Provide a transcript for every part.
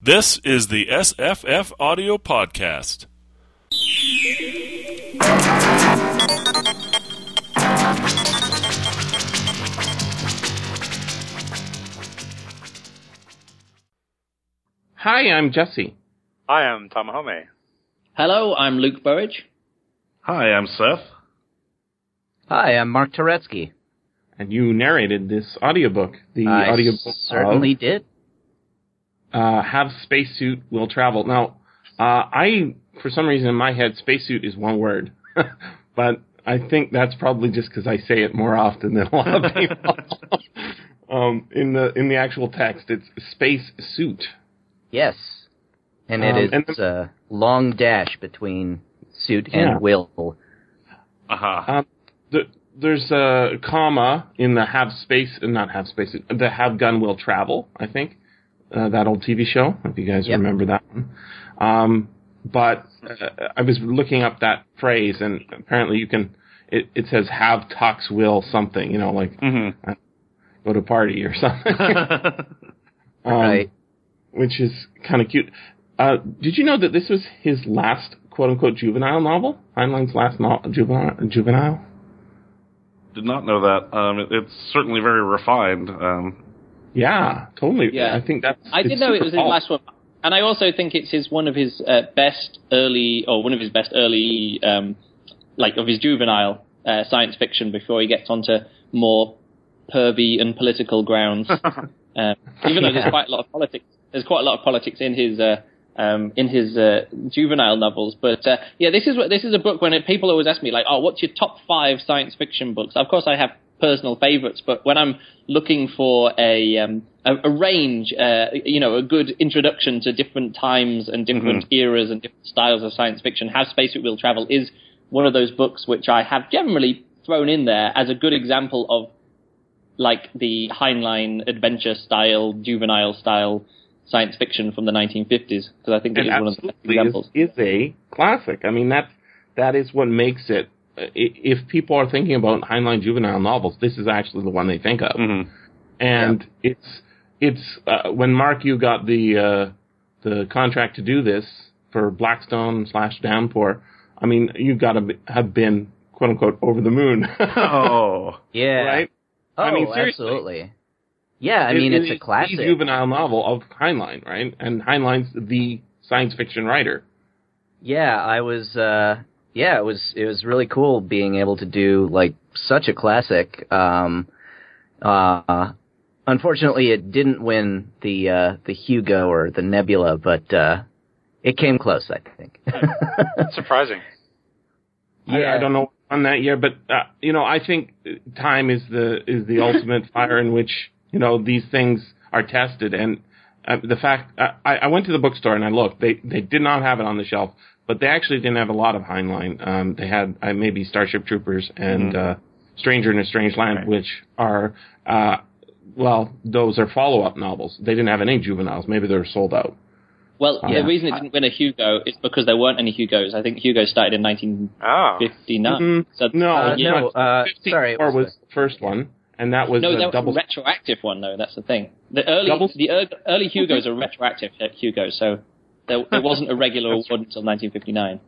This is the SFF Audio Podcast. Hi, I'm Jesse. Hi, I'm Tamahome. Hello, I'm Luke Burrage. Hi, I'm Seth. Hi, I'm Mark Turetsky. And you narrated this audiobook. The I audiobook certainly of, did. Uh, Have Spacesuit Will Travel. Now, uh, I, for some reason in my head, spacesuit is one word. but I think that's probably just because I say it more often than a lot of people. um, in the in the actual text, it's space suit. Yes. And it Um, is and a long dash between suit Yeah. and will. Aha. Um, the, there's a comma in the have space, and not have space, the have gun will travel. I think uh, that old TV show. If you guys Yep. remember that one. Um, but uh, I was looking up that phrase, and apparently you can. It, it says have talks will something. You know, like Mm-hmm. go to party or something. Um, right. Which is kind of cute. Uh, did you know that this was his last quote unquote juvenile novel? Heinlein's last no- juvenile juvenile. Did not know that. Um, it, it's certainly very refined. Um, Yeah, totally. Yeah. I think that's. I did know it was his last one, and I also think it's his one of his uh, best early, or one of his best early, um, like of his juvenile uh, science fiction before he gets onto more pervy and political grounds. uh, even though Yeah. there's quite a lot of politics, there's quite a lot of politics in his. Uh, um, in his uh, juvenile novels, but uh, yeah, this is what this is a book when it, people always ask me like, "Oh, what's your top five science fiction books?" Of course, I have personal favorites, but when I'm looking for a um, a, a range, uh, you know, a good introduction to different times and different eras and different styles of science fiction, Have Spacesuit Will Travel is one of those books which I have generally thrown in there as a good example of like the Heinlein adventure style, juvenile style science fiction from the 1950s because I think it It is one of the best examples. is, is a classic. I mean, that's that is what makes it. I- If people are thinking about Heinlein juvenile novels, this is actually the one they think of. mhm. and it's it's uh, when Mark you got the uh, the contract to do this for Blackstone slash Downpour. I mean, you got to have been quote unquote over the moon, Oh. Yeah. right? Oh, I mean, seriously. absolutely. Yeah, I mean, It- it's it a classic. The juvenile novel of Heinlein, right? And Heinlein's the science fiction writer. Yeah, I was. uh Yeah, it was. It was really cool being able to do like such a classic. Um, uh, unfortunately, it didn't win the uh the Hugo or the Nebula, but uh it came close. I think. Surprising. I, I don't know on that year, but uh, you know, I think time is the is the ultimate fire in which you know these things are tested. And uh, the fact uh, I, I went to the bookstore and I looked, they they did not have it on the shelf, but they actually didn't have a lot of Heinlein. Um, they had uh, maybe Starship Troopers and uh, Stranger in a Strange Land, Right. which are uh, well, those are follow up novels. They didn't have any juveniles. Maybe they're sold out. Well, Yeah. the reason it didn't win a Hugo is because there weren't any Hugos. I think Hugo started in Oh. 1959. Mm, So No, Uh, no, uh, sorry, it was, was the first one, and that was no, a that was a retroactive one though. That's the thing. The early Double- the early Hugos are retroactive uh, Hugos, so there, there wasn't a regular award until 1959.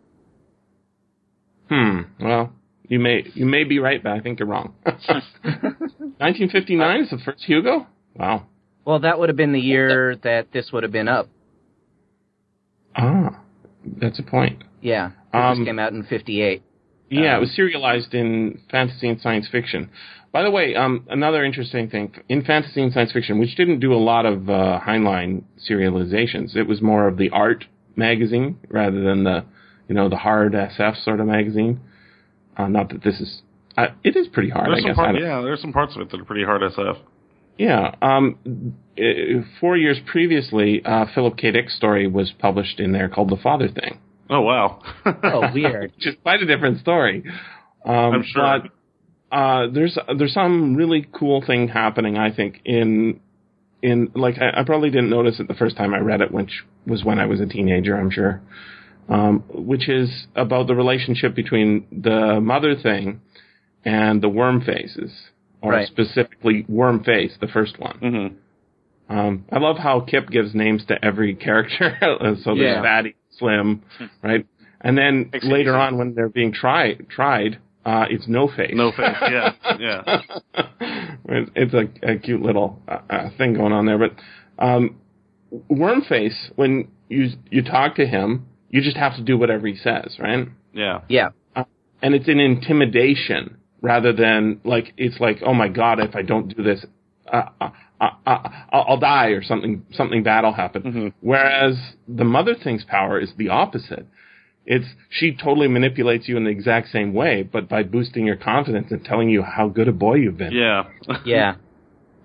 Hmm. Well, you may you may be right, but I think you're wrong. 1959 is the first Hugo. Wow. Well, that would have been the year that this would have been up. Ah, that's a point. Yeah, Um, this came out in '58. Yeah, Um, it was serialized in fantasy and science fiction. By the way, um, another interesting thing in fantasy and science fiction, which didn't do a lot of uh, Heinlein serializations, it was more of the art magazine rather than the, you know, the hard SF sort of magazine. Uh, not that this is, uh, it is pretty hard, There's I some guess. I part, don't- yeah, there's some parts of it that are pretty hard SF. Yeah. Um, uh, four years previously, uh, Philip K. Dick's story was published in there called The Father Thing, Oh wow. Oh, weird. which is quite a different story. Um, I'm sure. But uh, there's there's some really cool thing happening. I think in in like I, I probably didn't notice it the first time I read it, which was when I was a teenager. I'm sure. Um, which is about the relationship between the mother thing and the worm faces, or Right. specifically worm face, the first one. hmm Um, I love how Kip gives names to every character. so there's Yeah. Fatty, Slim, right? And then later on, when they're being tried, tried, uh, it's No Face. No face. Yeah, yeah. It's- it's a, a cute little uh, uh, thing going on there. But um, Wormface, when you you talk to him, you just have to do whatever he says, right? Yeah. Yeah. And it's an intimidation rather than like it's like, oh my god, if I don't do this, uh, uh, uh, uh, I'll I'll die or something. Something bad will happen. Mhm. Whereas the Mother Thing's power is the opposite. It's she totally manipulates you in the exact same way, but by boosting your confidence and telling you how good a boy you've been. Yeah. Yeah.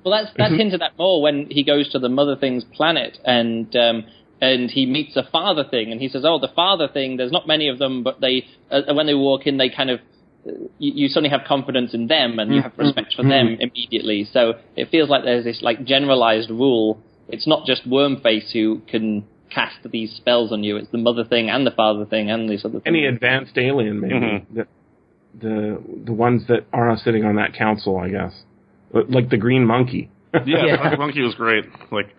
Well, that's that's hinted at more when he goes to the Mother Thing's planet and um, and he meets a Father Thing, and he says, "Oh, the Father Thing. There's not many of them, but they uh, when they walk in, they kind of." uh, You, you suddenly have confidence in them, and you have respect for them immediately. So it feels like there's this like generalized rule. It's not just Wormface who can cast these spells on you. It's the Mother Thing and the Father Thing and these other things. Any advanced alien, maybe Mhm. the, the the ones that are sitting on that council, I guess, like the Green Monkey. Yeah, Yeah. Dr. Monkey was great. Like,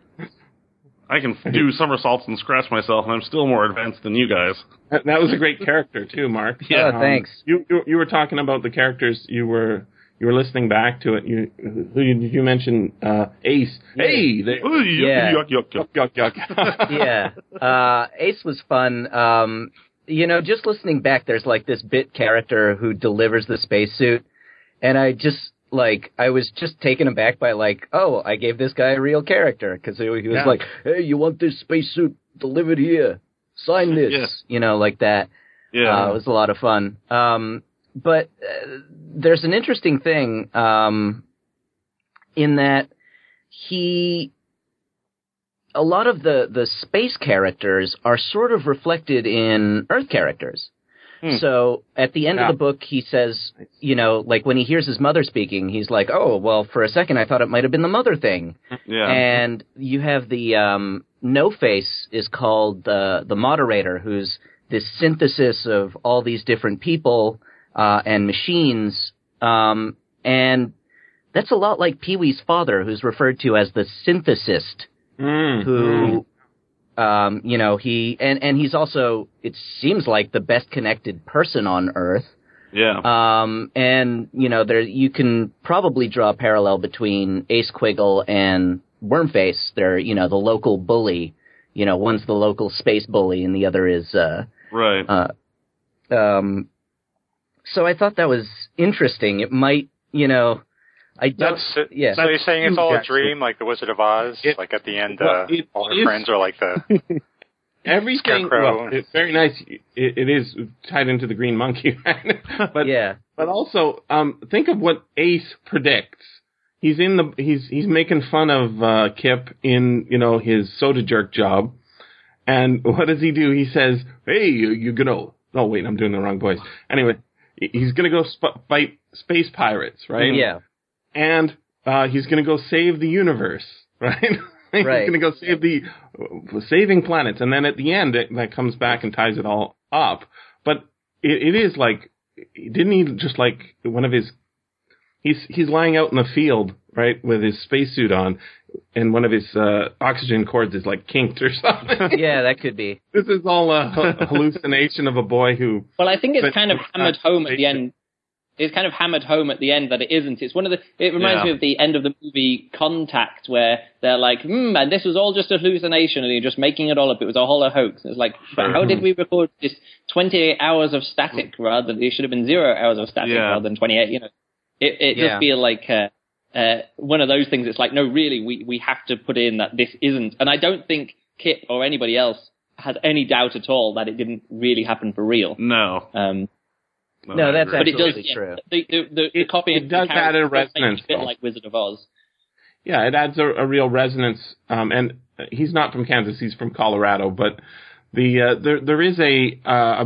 I can do somersaults and scratch myself, and I'm still more advanced than you guys. That, that was a great character too, Mark. Um, Yeah, thanks. You, you you were talking about the characters. You were you were listening back to it. You who did you mention? Uh, Ace. Hey, they, Ooh, yuck, Yeah. yuck, yuck, yuck. yuck yuck yuck. yeah. Uh, Ace was fun. Um, you know, just listening back, there's like this bit character who delivers the spacesuit, and I just like I was just taken aback by like, oh, I gave this guy a real character because he, he was Yeah. like, hey, you want this spacesuit delivered here? Sign this, Yeah. you know, like that. Yeah. Uh, it was a lot of fun. Um, but uh, there's an interesting thing um, in that he, a lot of the the space characters are sort of reflected in Earth characters. Hmm. So at the end Yeah. of the book, he says, you know, like when he hears his mother speaking, he's like, "Oh, well, for a second I thought it might have been the mother thing." yeah. And you have the um, No Face is called the the moderator, who's this synthesis of all these different people uh, and machines, um, and that's a lot like Pee Wee's father, who's referred to as the synthesist, Mm, mm. who. Um, you know, he and and he's also it seems like the best connected person on Earth. yeah. Um, and you know, there you can probably draw a parallel between Ace Quiggle and Wormface. They're you know the local bully. You know, one's the local space bully, and the other is. Uh, right. uh, um, so I thought that was interesting. It might, you know, I don't. That's- So, yeah. so you're saying it's all a dream, like the Wizard of Oz? It- like at the end, well, uh, it all her friends are like the. Everything. Scarecrow. Well, it's very nice. It, it is tied into the Green Monkey, right? but yeah, But also, um, think of what Ace predicts. He's in the he's he's making fun of uh, Kip in you know his soda jerk job, and what does he do? He says, "Hey, you, you're gonna." Oh wait, I'm doing the wrong voice. Anyway, he- he's gonna go sp- fight space pirates, right? yeah, and uh, he's going to go save the universe, right? he's Right. going to go save the uh, saving planets, and then at the end, it, that comes back and ties it all up. But it, it is like, didn't he just like one of his? He's he's lying out in the field, right, with his spacesuit on, and one of his uh, oxygen cords is like kinked or something. yeah, that could be. this is all a hallucination of a boy who Well, I think it's kind of hammered home at the end. It's kind of hammered home at the end that it isn't. It's one of the. It reminds Yeah. me of the end of the movie Contact, where they're like, "Hmm, and this was all just a hallucination, and you're just making it all up. It was a whole hoax." And it's like, but how did we record this 28 hours of static rather than it should have been zero hours of static Yeah. rather than 28? You know, it it Yeah. does feel like uh, uh, one of those things. It's like, no, really, we we have to put in that this isn't, and I don't think Kip or anybody else has any doubt at all that it didn't really happen for real. no. Um, No, I that's agree. but it does. Absolutely Yeah, true. the, the, the, the It- copy it of does the add a character does make it resonance, a bit though. like Wizard of Oz. Yeah, it adds a, a real resonance. Um, and he's not from Kansas; he's from Colorado. But the uh, there there is a, uh,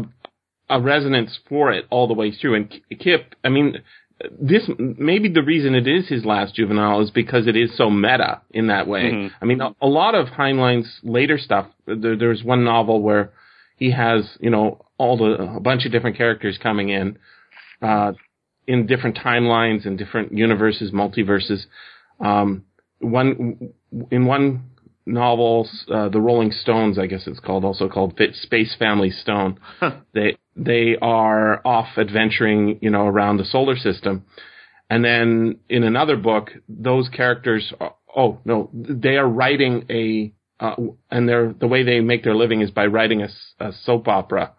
a a resonance for it all the way through. And Kip, I mean, this maybe the reason it is his last juvenile is because it is so meta in that way. Mhm. I mean, a, a lot of Heinlein's later stuff. There, there's one novel where he has you know all the a bunch of different characters coming in. Uh, in different timelines and different universes, multiverses. Um, one in one novel, uh, the Rolling Stones, I guess it's called, also called Space Family Stone. they they are off adventuring, you know, around the solar system, and then in another book, those characters. Are, oh no, they are writing a, uh, and they're the way they make their living is by writing a soap opera,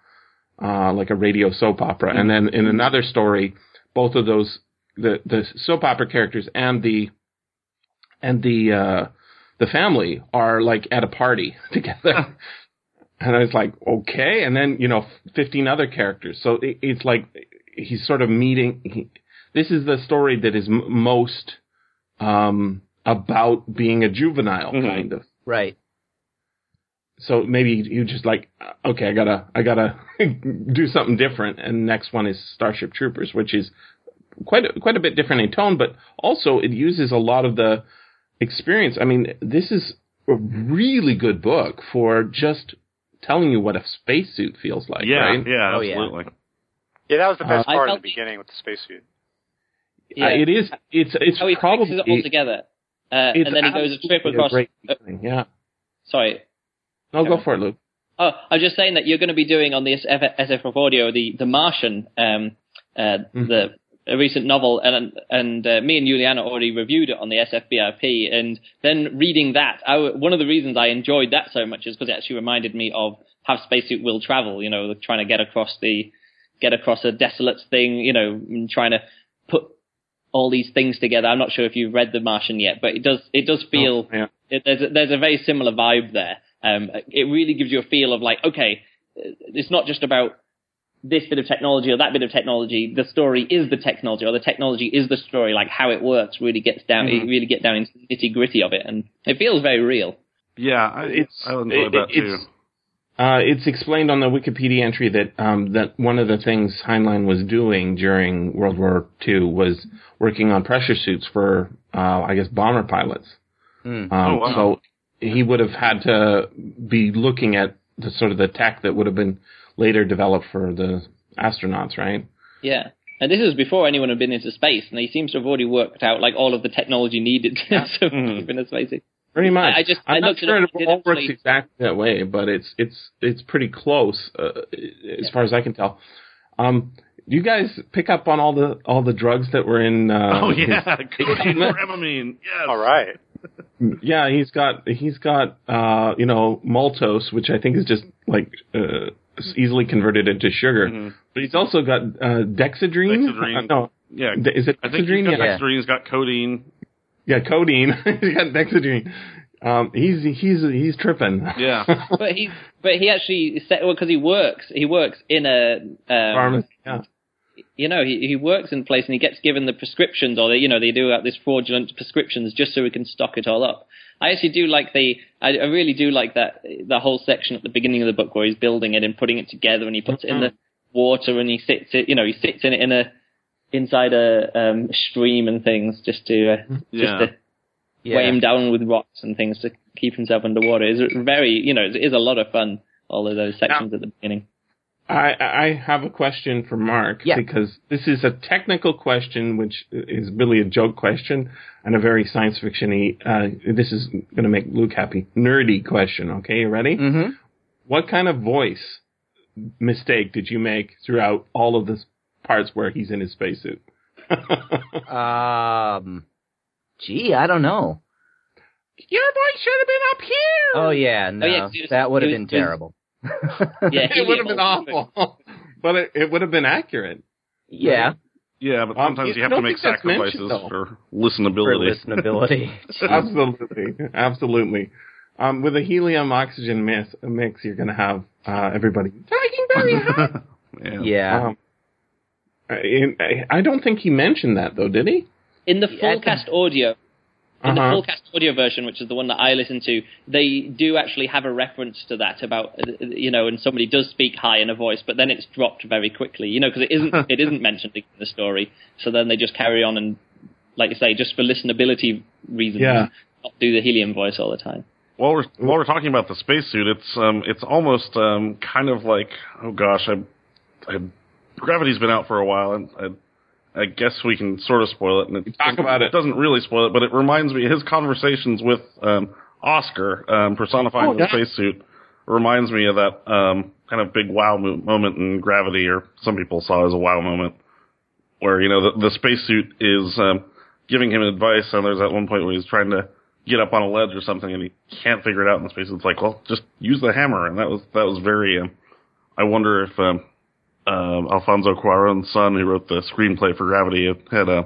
uh, like a radio soap opera, and then in another story, both of those the the soap opera characters and the and the uh the family are like at a party together. and I was like, okay. And then, you know, 15 other characters. So it, it's like he's sort of meeting. He, this is the story that is m- most um, about being a juvenile, Mhm. kind of. Right. So maybe you just like, okay, I gotta, I gotta do something different. And next one is Starship Troopers, which is quite, a, quite a bit different in tone, but also it uses a lot of the experience. I mean, this is a really good book for just telling you what a spacesuit feels like, yeah, right? yeah, Oh, yeah. absolutely. Yeah, that was the best Uh, part in the the- beginning with the spacesuit. Uh, it is. It's it's How he probably it all together, uh, and then he goes a trip across. great uh, yeah. sorry, No, go Yeah. for it, Luke. Oh, I was just saying that you're going to be doing on the SF SFF audio the the Martian, um, uh, Mhm. the a recent novel, and and uh, me and Juliana already reviewed it on the SFBRP, and then reading that, I, one of the reasons I enjoyed that so much is because it actually reminded me of have spacesuit will travel. You know, trying to get across the get across a desolate thing. You know, and trying to put all these things together. I'm not sure if you've read The Martian yet, but it does it does feel Oh, yeah. it, there's a, there's a very similar vibe there. Um, it really gives you a feel of like, okay, it's not just about this bit of technology or that bit of technology. The story is the technology, or the technology is the story. Like how it works really gets down. Mm-hmm. You really get down into the nitty gritty of it, and it feels very real. Yeah, I, It's- I enjoyed it- that too. it's- Uh, it's explained on the Wikipedia entry that um, that one of the things Heinlein was doing during World War II was working on pressure suits for, uh, I guess, bomber pilots. Mm. Um, Oh, wow. So he would have had to be looking at the sort of the tech that would have been later developed for the astronauts, right? Yeah. And this is before anyone had been into space, and he seems to have already worked out like all of the technology needed to Mhm. keep in a space. Pretty much. I- I just- I'm I not looked it sure up, it, it all works actually- exactly that way, but it's it's it's pretty close uh, as far as I can tell. Um, do you guys pick up on all the all the drugs that were in? Uh, oh yeah, codeine Dramamine. Yes. All right. yeah. He's got he's got uh, you know maltose, which I think is just like uh, easily converted into sugar. Mhm. But he's also got uh, dexedrine. Dexedrine. no, Yeah, de- is it I think dexedrine? he's got yeah. Yeah. dexedrine, he's got codeine. yeah, codeine. he's got dexedrine. Um, he's he's he's tripping. Yeah. but he but he actually said well because he works he works in a um, Pharmacy. Yeah. you know he he works in a place and he gets given the prescriptions or they you know they do out this fraudulent prescriptions just so he can stock it all up. I actually do like the I, I really do like that the whole section at the beginning of the book where he's building it and putting it together and he puts it in the water and he sits it you know he sits in it in a inside a um, stream and things just to uh, Yeah. just to Yeah. weigh him down with rocks and things to keep himself underwater. It's very, you know, it is a lot of fun. All of those sections at the beginning. I, I have a question for Mark Yeah. because this is a technical question, which is really a joke question and a very science fictiony. Uh, this is going to make Luke happy. Nerdy question. Okay, you ready? Mm-hmm. What kind of voice mistake did you make throughout all of the parts where he's in his spacesuit? Um, gee, I don't know. Your voice should have been up here. Oh yeah, no, yeah, 'cause it was- that would have been was- it was- terrible. Yeah, it would have been awful, but it, it would have been accurate. yeah, Yeah, but Um, sometimes I you have to make think that's mentioned, sacrifices though. for for listenability. listenability. absolutely, absolutely. Um, with a helium oxygen mix, mix you're going to have uh, everybody talking very high. yeah. yeah, Um, I, I don't think he mentioned that though, did he? In the Yeah, full cast audio, in the Uh-huh. full cast audio version, which is the one that I listen to, they do actually have a reference to that about, you know, and somebody does speak high in a voice, but then it's dropped very quickly, you know, because it isn't it isn't mentioned in the story. So then they just carry on and, like you say, just for listenability reasons, Yeah. not do the helium voice all the time. While we're while we're talking about the spacesuit, it's um it's almost um kind of like oh gosh, I, I gravity's been out for a while, and I I guess we can sort of spoil it. And it Talk about it. It doesn't really spoil it, but it reminds me his conversations with um, Oscar, um, personifying Oh, the yeah. spacesuit, reminds me of that um, kind of big wow mo- moment in Gravity, or some people saw as a wow moment, where you know the, the spacesuit is um, giving him advice, and there's that one point where he's trying to get up on a ledge or something, and he can't figure it out in the space. It's like, well, just use the hammer, and that was that was very. Um, I wonder if um, um, Alfonso Cuarón's son, who wrote the screenplay for Gravity, had uh,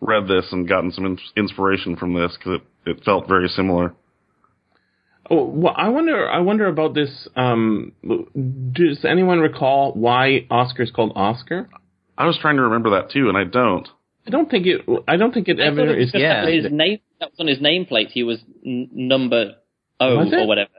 read this and gotten some in- inspiration from this because it, it felt very similar. Oh, well, I wonder. I wonder about this. Um, does anyone recall why Oscar is called Oscar? I was trying to remember that too, and I don't. I don't think it. I don't think it I ever it is. yeah. that his name that was on his nameplate. He was n- number O Was or whatever.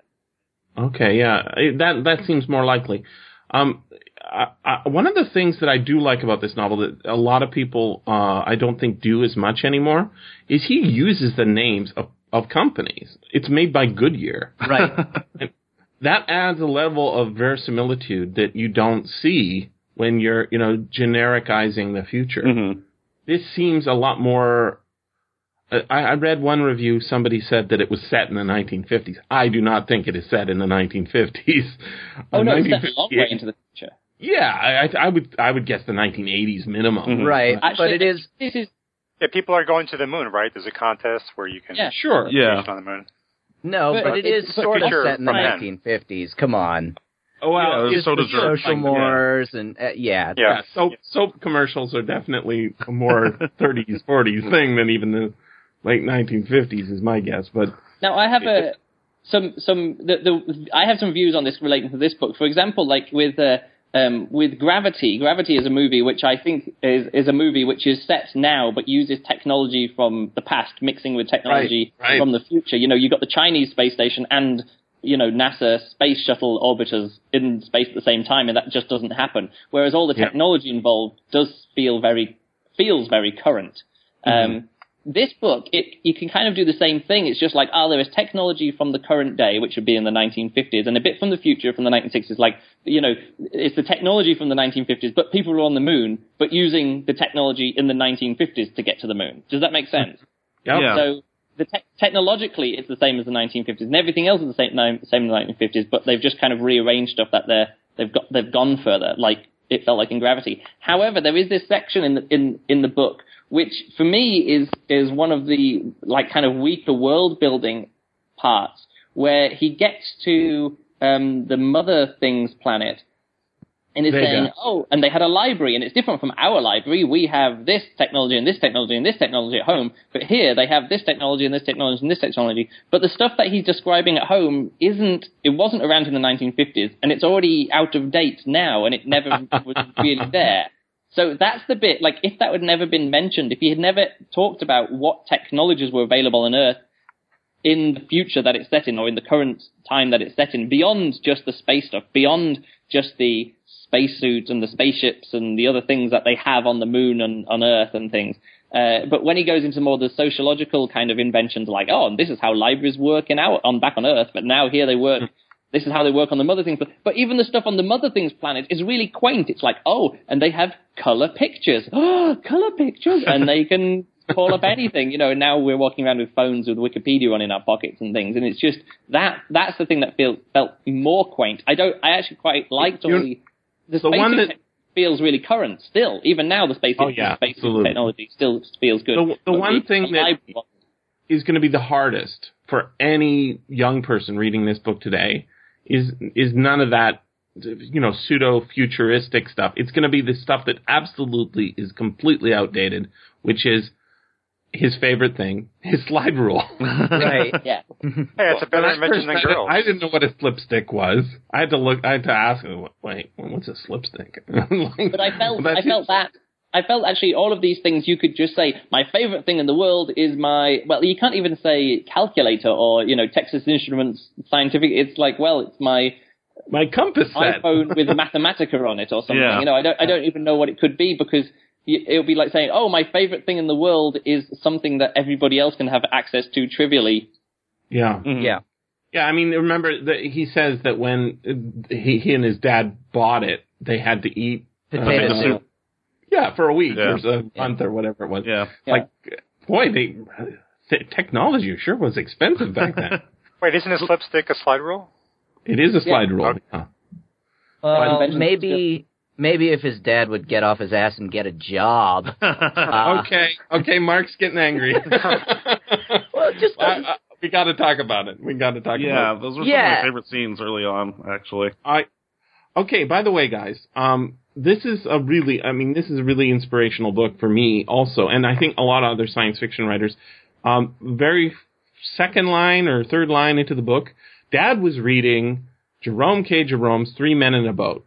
Okay, yeah, I- that that seems more likely. Um, I, I, one of the things that I do like about this novel that a lot of people uh, I don't think do as much anymore is he uses the names of, of companies. It's made by Goodyear. Right. That adds a level of verisimilitude that you don't see when you're, you know, genericizing the future Mm-hmm. this seems a lot more. I, I read one review. Somebody said that it was set in the 1950s. I do not think it is set in the 1950s. Oh no, it's set a long way into the future. Yeah, I, I- I would. I would guess the 1980s minimum. Mhm. right. Actually, but it is This is Yeah, people are going to the moon, right? There's a contest where you can Yeah. Sure. Yeah. on the moon. no, But but it's sort of set in the from 1950s. Come on. Oh, Yeah, well, so the does sort of Social like- mores and uh, yeah. Yeah. Yeah, soap soap commercials are definitely a more 30s 40s thing than even the late 1950s is my guess. But Now I have a some some the, the I have some views on this relating to this book. For example, like with uh, um, with Gravity. Gravity is a movie which I think is is a movie which is set now but uses technology from the past mixing with technology Right, right. from the future. You know, you got the Chinese space station and you know NASA space shuttle orbiters in space at the same time, and that just doesn't happen. Whereas all the Yeah. technology involved does feel very feels very current. Um, this book, it, you can kind of do the same thing. It's just like, oh, there is technology from the current day, which would be in the 1950s, and a bit from the future, from the 1960s. Like, you know, it's the technology from the 1950s, but people are on the moon, but using the technology in the 1950s to get to the moon. Does that make sense? yeah, Yeah. So the te- technologically, it's the same as the 1950s, and everything else is the same, ni- same in the 1950s. But they've just kind of rearranged stuff that they're they've got they've gone further, like it felt like in Gravity. However, there is this section in the in in the book which, for me, is is one of the like kind of weaker world building parts where he gets to um, the Mother Things planet and is Vega. saying, oh, and they had a library, and it's different from our library. We have this technology and this technology and this technology at home, but here they have this technology and this technology and this technology. But the stuff that he's describing at home isn't, it wasn't around in the 1950s, and it's already out of date now, and it never was really there. So that's the bit, like, if that had never been mentioned, if he had never talked about what technologies were available on Earth in the future that it's set in, or in the current time that it's set in, beyond just the space stuff, beyond just the spacesuits and the spaceships and the other things that they have on the moon and on Earth and things. Uh, but when he goes into more the sociological kind of inventions, like, oh, and this is how libraries work in our, on back on Earth, but now here they work. This is how they work on the Mother Things. But, but even the stuff on the Mother Things planet is really quaint. It's like, oh, and they have color pictures. Oh, color pictures, and they can call up anything. You know, now we're walking around with phones with Wikipedia on in our pockets and things, and it's just that that's the thing that feel, felt more quaint. I don't. I actually quite liked all the the the one that- feels really current still. Even now, the space Oh, yeah, space technology still feels good. The- the one thing that- library going to be the hardest for any young person reading this book today is is none of that you know pseudo futuristic stuff it's going to be the stuff that absolutely is completely outdated which is his favorite thing his slide rule right. yeah. Hey, it's a better I invention than girls. I didn't know what a slipstick was. I had to look. I had to ask. Wait, what's a slipstick? But I felt I felt it. that I felt actually all of these things you could just say my favorite thing in the world is my well you can't even say calculator or you know Texas Instruments scientific it's like well it's my my compass set. iPhone with a Mathematica on it or something Yeah. you know I don't I don't even know what it could be because y- it would be like saying oh my favorite thing in the world is something that everybody else can have access to trivially Yeah. Mhm. Yeah. Yeah, I mean, remember that he says that when uh, he, he and his dad bought it, they had to eat uh, Potato the soup. Yeah, for a week Yeah. or a month or whatever it was. Yeah. Like, boy, they th- technology sure was expensive back then. Wait, isn't his slipstick a slide rule? it is a slide rule. Okay. huh. Well, Benjamin- maybe maybe if his dad would get off his ass and get a job. Uh, okay, okay, Mark's getting angry. Well, just I- I- we got to talk about it. We got to talk yeah, about it. those were some of my favorite scenes early on, actually. I okay. By the way, guys, um, this is a really, I mean, this is a really inspirational book for me also, and I think a lot of other science fiction writers. Um, very second line or third line into the book, Dad was reading Jerome K. Jerome's Three Men in a Boat.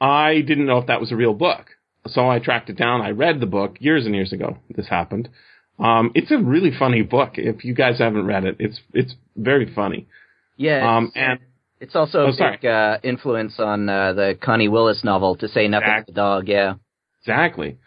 I didn't know if that was a real book, so I tracked it down. I read the book years and years ago. This happened. Um, it's a really funny book. If you guys haven't read it, it's it's very funny. yeah, Um, and it's also Oh, a big uh, influence on uh, the Connie Willis novel, To Say Nothing of the Dog. Yeah, Exactly.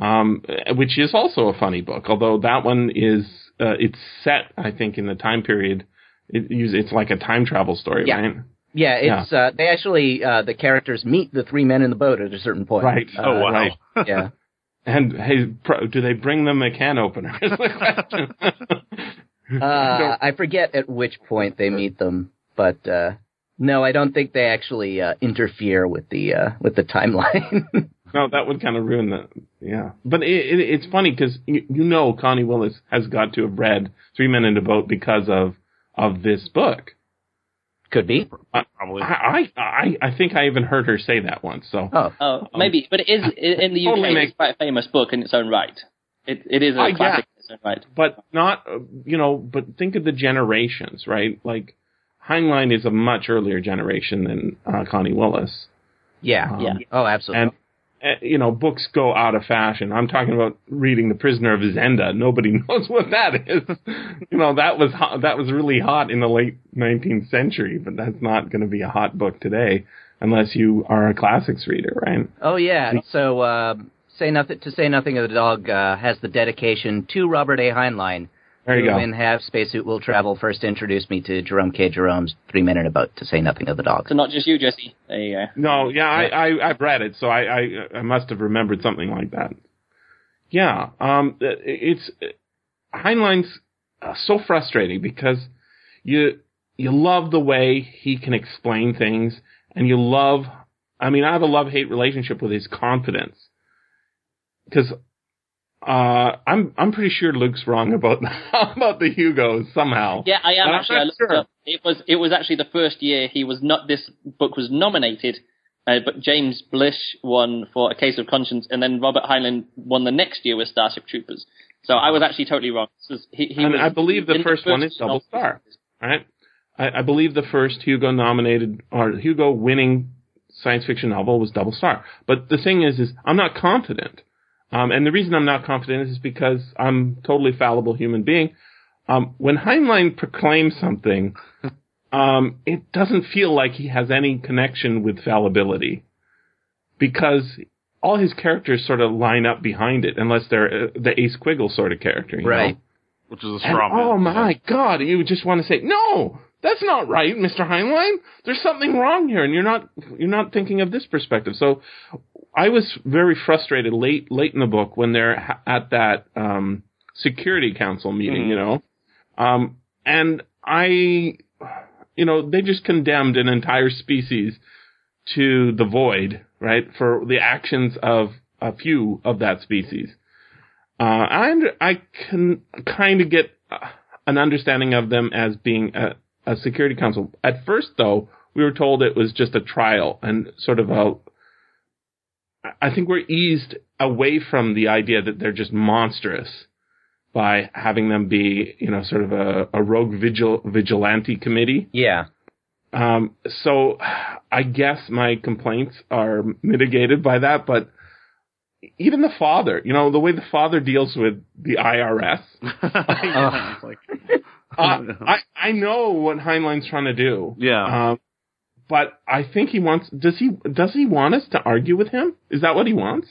Um, which is also a funny book, although that one is uh, it's set, I think, in the time period. It, it's like a time travel story, Yeah. right? yeah. It's Uh, they actually uh, the characters meet the three men in the boat at a certain point. Right. Uh, oh, wow. right. yeah. And hey, pro, do they bring them a can opener? Is the question. Uh, I forget at which point they meet them, but uh, no, I don't think they actually uh, interfere with the uh, with the timeline. no, that would kind of ruin the yeah. But it, it, it's funny because you, you know Connie Willis has got to have read Three Men in a Boat because of of this book. Could be. Probably. I, I I I think I even heard her say that once. So Oh, Oh, maybe, but it is in the UK. Totally make- it's quite a famous book in its own right. It it is a I classic in its own right. but not uh, you know but think of the generations right like heinlein is a much earlier generation than uh, connie willis yeah. Um, Yeah. Oh, absolutely. and uh, you know books go out of fashion i'm talking about reading the prisoner of zenda nobody knows what that is you know that was hot, that was really hot in the late 19th century but that's not going to be a hot book today unless you are a classics reader right oh, yeah. So, uh, say nothing to say nothing of the dog uh, has the dedication to Robert A. Heinlein. There you who go In Have Spacesuit Will Travel first introduced me to Jerome K. Jerome's Three Men in a to say nothing of the dog. So not just you, Jesse. There you go. No, yeah, I, I I've read it, so I, I I must have remembered something like that. Yeah, um, it's Heinlein's uh, so frustrating because you you love the way he can explain things, and you love. I mean, I have a love hate relationship with his confidence because. Uh, I'm I'm pretty sure Luke's wrong about about the Hugos somehow. Yeah, I am actually. I looked sure. up. It was it was actually the first year he was not. This book was nominated, uh, but James Blish won for A Case of Conscience, and then Robert Heinlein won the next year with Starship Troopers. So I was actually totally wrong. Was- he, he And was I believe the in first one is Double Star. right? I, I believe the first Hugo nominated or Hugo winning science fiction novel was Double Star. But the thing is, is I'm not confident. Um, and the reason I'm not confident is because I'm a totally fallible human being. Um, when Heinlein proclaims something, um, it doesn't feel like he has any connection with fallibility because all his characters sort of line up behind it, unless they're uh, the Ace Quiggle sort of character, you Right. know? Which is a And, straw man. oh my God! You just want to say, no, that's not right, Mister Heinlein. There's something wrong here, and you're not you're not thinking of this perspective. So, I was very frustrated late late in the book when they're at that um, Security Council meeting, Mhm. you know, um, and I, you know, they just condemned an entire species to the void, right, for the actions of a few of that species. Uh, I I can kind of get uh, an understanding of them as being a, a security council. At first, though, we were told it was just a trial and sort of a. I think we're eased away from the idea that they're just monstrous by having them be, you know, sort of a, a rogue vigil, vigilante committee. Yeah. Um, so I guess my complaints are mitigated by that, but even the father, you know, the way the father deals with the IRS, Yeah, it's like, uh, I, I know what Heinlein's trying to do. yeah. Um, but I think he wants, does he, does he want us to argue with him? Is that what he wants?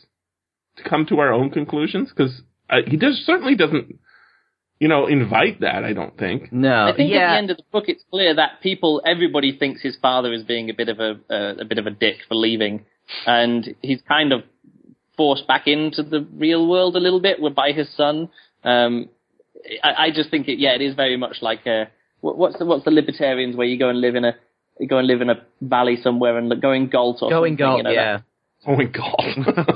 To come to our own conclusions? Cause uh, he does, certainly doesn't, you know, invite that, I don't think. No. I think yeah. at the end of the book, it's clear that people, everybody thinks his father is being a bit of a uh, a bit of a dick for leaving, and he's kind of forced back into the real world a little bit by his son. Um, I, I just think it, yeah, it is very much like a what's the what's the libertarians where you go and live in a you go and live in a valley somewhere and go in Galt or Going something, Galt, you know, yeah. Oh my god.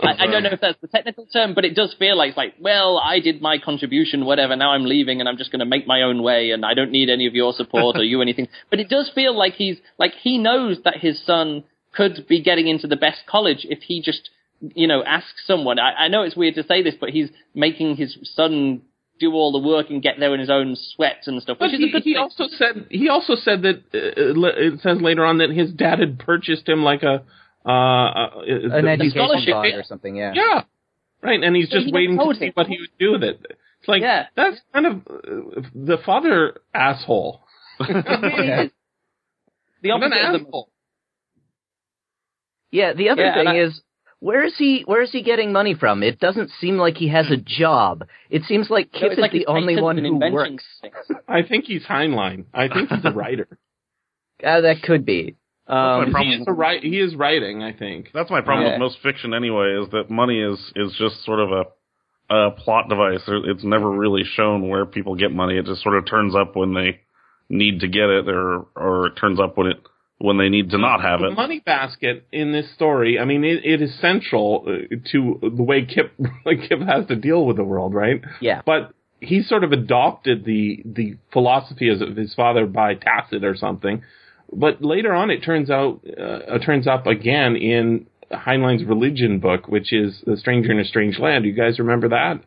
I, I don't know if that's the technical term, but it does feel like it's like, well, I did my contribution, whatever. Now I'm leaving, and I'm just going to make my own way, and I don't need any of your support or you anything. But it does feel like he's like he knows that his son could be getting into the best college if he just, you know, asks someone. I, I know it's weird to say this, but he's making his son do all the work and get there in his own sweat and stuff, which But is a he, good he thing. also said he also said that uh, it says later on that his dad had purchased him like a uh, uh, An the- education scholarship, or something, yeah. Yeah, right. And he's So just he waiting to see him. what he would do with it. It's like Yeah. that's kind of uh, the father asshole. It really is. The What an opposite of the asshole. Yeah, the other Yeah, thing I- is where is he where is he getting money from? It doesn't seem like he has a job. It seems like No, Kip it's is like the only one who works. things. I think he's Heinlein. I think he's a writer. Uh, that could be. Um, he is a write. He is writing. I think. That's my problem Yeah. with most fiction anyway, is that money is is just sort of a a plot device. It's never really shown where people get money. It just sort of turns up when they need to get it, or or it turns up when it when they need to not have it. The it. money basket in this story. I mean, it, it is central uh, to the way Kip Kip has to deal with the world, right? yeah. but he sort of adopted the the philosophy of his father by tacit or something. But later on, it turns out uh, it turns up again in Heinlein's religion book, which is The Stranger in a Strange Land. You guys remember that?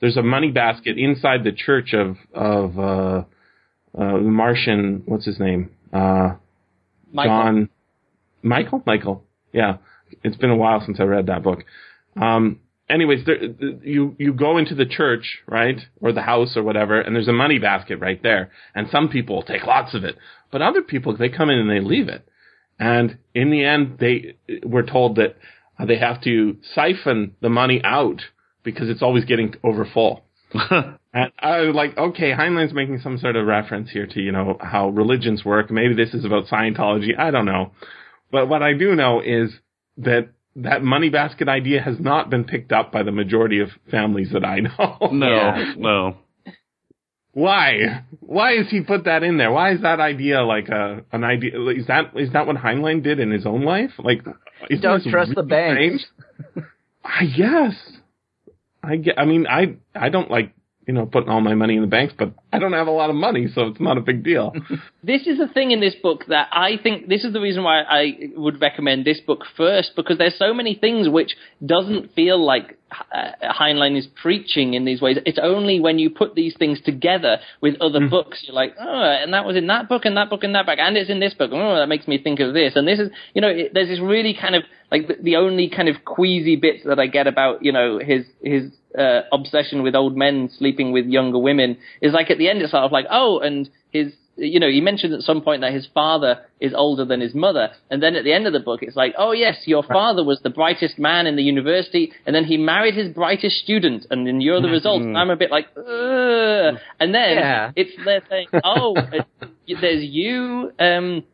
There's a money basket inside the church of of uh, uh, the Martian. What's his name? Uh, Michael. John Michael Michael. Yeah, it's been a while since I read that book. Um, anyways, there, you you go into the church, right, or the house or whatever, and there's a money basket right there, and some people take lots of it, but other people they come in and they leave it, and in the end they were told that uh, they have to siphon the money out because it's always getting over full. And I was like, okay, Heinlein's making some sort of reference here to, you know, how religions work. Maybe this is about Scientology. I don't know. But what I do know is that that money basket idea has not been picked up by the majority of families that I know. no, Yeah. no. Why? Why has he put that in there? Why is that idea like a an idea? Is that is that what Heinlein did in his own life? Like, isn't Don't this trust the really banks. I guess. I get. I mean, I I don't like you know putting all my money in the banks, but I don't have a lot of money, so it's not a big deal. this is the thing in this book that I think this is the reason why I would recommend this book first because there's so many things which doesn't feel like uh, Heinlein is preaching in these ways. It's only when you put these things together with other books, you're like, oh, and that was in that book, and that book, and that book, and it's in this book. Oh, that makes me think of this, and this is, you know, it, there's this really kind of like the, the only kind of queasy bits that I get about, you know, his his uh, obsession with old men sleeping with younger women is like at the end it's sort of like oh and his you know he mentioned at some point that his father is older than his mother and then at the end of the book it's like oh yes your father was the brightest man in the university and then he married his brightest student and then you're the result and I'm a bit like Ugh. and then Yeah. it's they're saying oh there's you um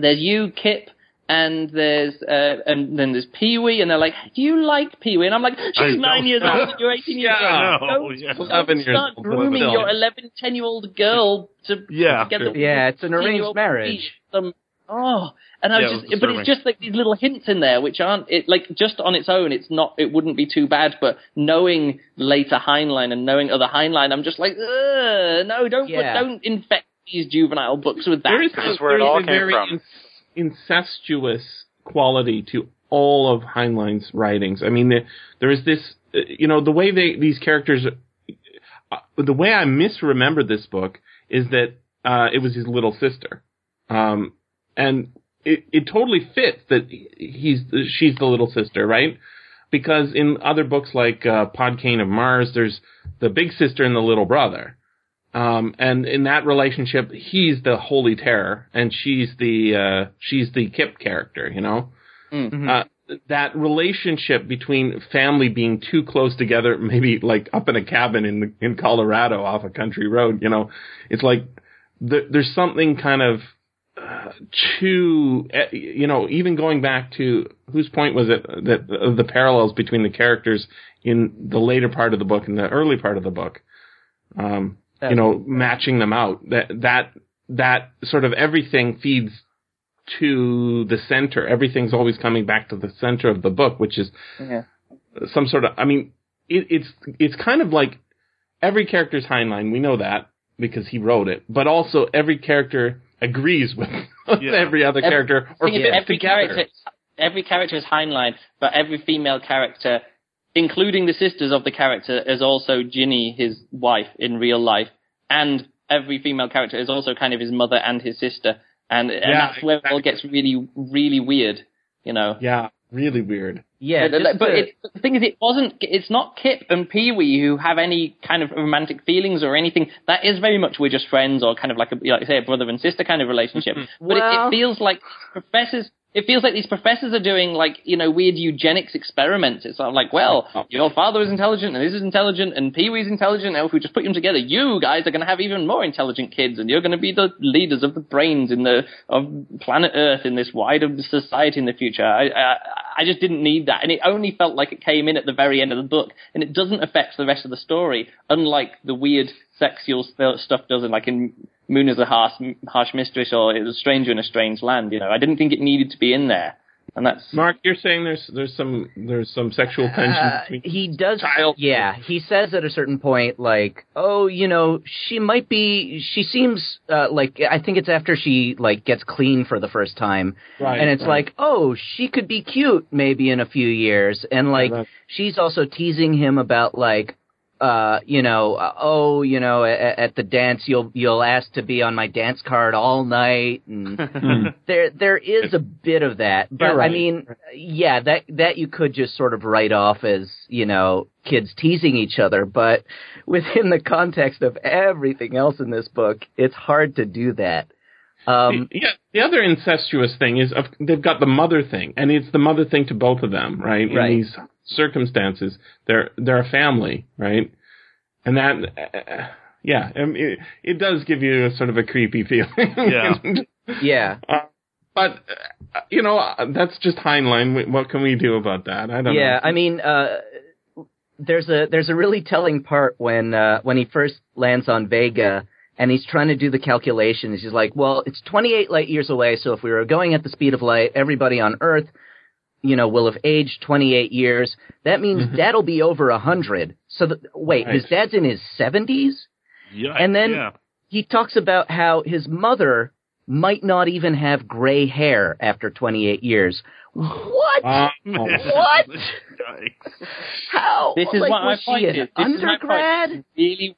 there's you Kip and there's uh, and then there's Pee Wee, and they're like, "Do you like Pee Wee?" And I'm like, I "She's nine years old, you're 18 years Yeah, old. I know, Don't, yeah. don't 11 start old, grooming still. your 11, 10 year old girl to Yeah. get the Yeah, it's an arranged marriage. Some, oh, and I Yeah, was it was just, but it's just like these little hints in there, which aren't it like just on its own. It's not. It wouldn't be too bad, but knowing later Heinlein and knowing other Heinlein, I'm just like, Ugh, no, don't Yeah. don't infect these juvenile books with that. There is, This is where it there is all a came very from. In- incestuous quality to all of Heinlein's writings. I mean, the, there is this, uh, you know, the way they these characters, uh, the way I misremembered this book is that uh, it was his little sister, um, and it, it totally fits that he's she's the little sister, right? Because in other books like uh, of Mars, there's the big sister and the little brother. Um, and in that relationship, he's the holy terror, and she's the uh, she's the Kip character. You know, Mm. uh, that relationship between family being too close together, maybe like up in a cabin in the, in Colorado off a country road. You know, it's like there, there's something kind of uh, too, uh, you know, even going back to whose point was it that of the parallels between the characters in the later part of the book and the early part of the book, um, you know, matching them out. That that that sort of everything feeds to the center. Everything's always coming back to the center of the book, which is Yeah. some sort of. I mean, it, it's it's kind of like every character's Heinlein. We know that because he wrote it, but also every character agrees with Yeah. every other character or fits every together. character, every character is Heinlein, but every female character, including the sisters of the character, is also Ginny, his wife in real life, and every female character is also kind of his mother and his sister, and, and Yeah, that's where it all gets really, really weird, you know. Yeah, really weird. Yeah, but, but to- it, the thing is, it wasn't. It's not Kip and Pee Wee who have any kind of romantic feelings or anything. That is very much we're just friends or kind of like a like I say a brother and sister kind of relationship. Mm-hmm. But it, Well- it feels like professors. It feels like these professors are doing like you know weird eugenics experiments. It's sort of like, well, your father is intelligent and this is intelligent and Pee Wee's intelligent. Now if we just put them together, you guys are going to have even more intelligent kids and you're going to be the leaders of the brains in the of planet Earth in this wider society in the future. I, I I just didn't need that, and it only felt like it came in at the very end of the book, and it doesn't affect the rest of the story, unlike the weird sexual st- stuff does in like in Moon is a harsh, harsh mistress or it was a stranger in a strange land. You know, I didn't think it needed to be in there, and that's Mark, you're saying there's there's some there's some sexual tension Uh, between he does. child- Yeah, he says at a certain point, like, "Oh, you know, she might be. She seems uh, like I think it's after she like gets clean for the first time, Right, and it's right. like, oh, she could be cute maybe in a few years, and like that's- she's also teasing him about like." Uh, you know, uh, oh, you know, at, at the dance, you'll you'll ask to be on my dance card all night, and there there is a bit of that, but right. I mean, yeah, that that you could just sort of write off as you know kids teasing each other, but within the context of everything else in this book, it's hard to do that. Um, yeah, the other incestuous thing is of, they've got the mother thing, and it's the mother thing to both of them, right? Right. In these circumstances, they're they're a family, right? And that, uh, yeah, I mean, it, it does give you a sort of a creepy feeling. Yeah. yeah, Uh, but uh, you know, uh, that's just Heinlein. What can we do about that? I don't yeah. know. I mean, uh, there's a there's a really telling part when uh, when he first lands on Vega. And he's trying to do the calculations. He's like, well, it's 28 light years away, so if we were going at the speed of light, everybody on Earth you know, will have aged 28 years. That means dad'll be over 100. So, the, wait, his dad's in his 70s? Yeah, And then- yeah. He talks about how his mother might not even have gray hair after 28 years. What? Uh, what? How? this is like, what was my point she is. an This is my point. undergrad? Really,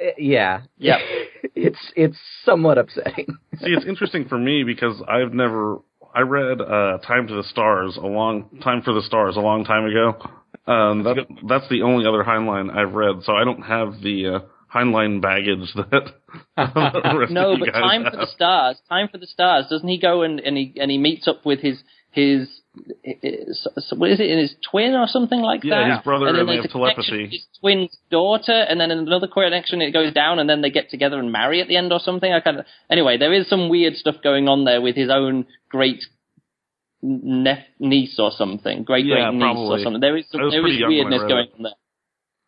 Uh, yeah. Yep. it's, it's somewhat upsetting. See, it's interesting for me because I've never. I read uh, Time to the Stars a long time for the stars a long time ago. Um, that, that's the only other Heinlein I've read, so I don't have the uh, Heinlein baggage that no, but time have. for the stars. Time for the stars. Doesn't he go and, and he and he meets up with his his, his what is it? In his twin or something like Yeah, that. his brother, and, then they have telepathy. His twin's daughter, and then in another connection it goes down, and then they get together and marry at the end or something. I kind of anyway. There is some weird stuff going on there with his own great nep- niece or something, great Yeah, great niece or something. There is was there is young when I weirdness going on there.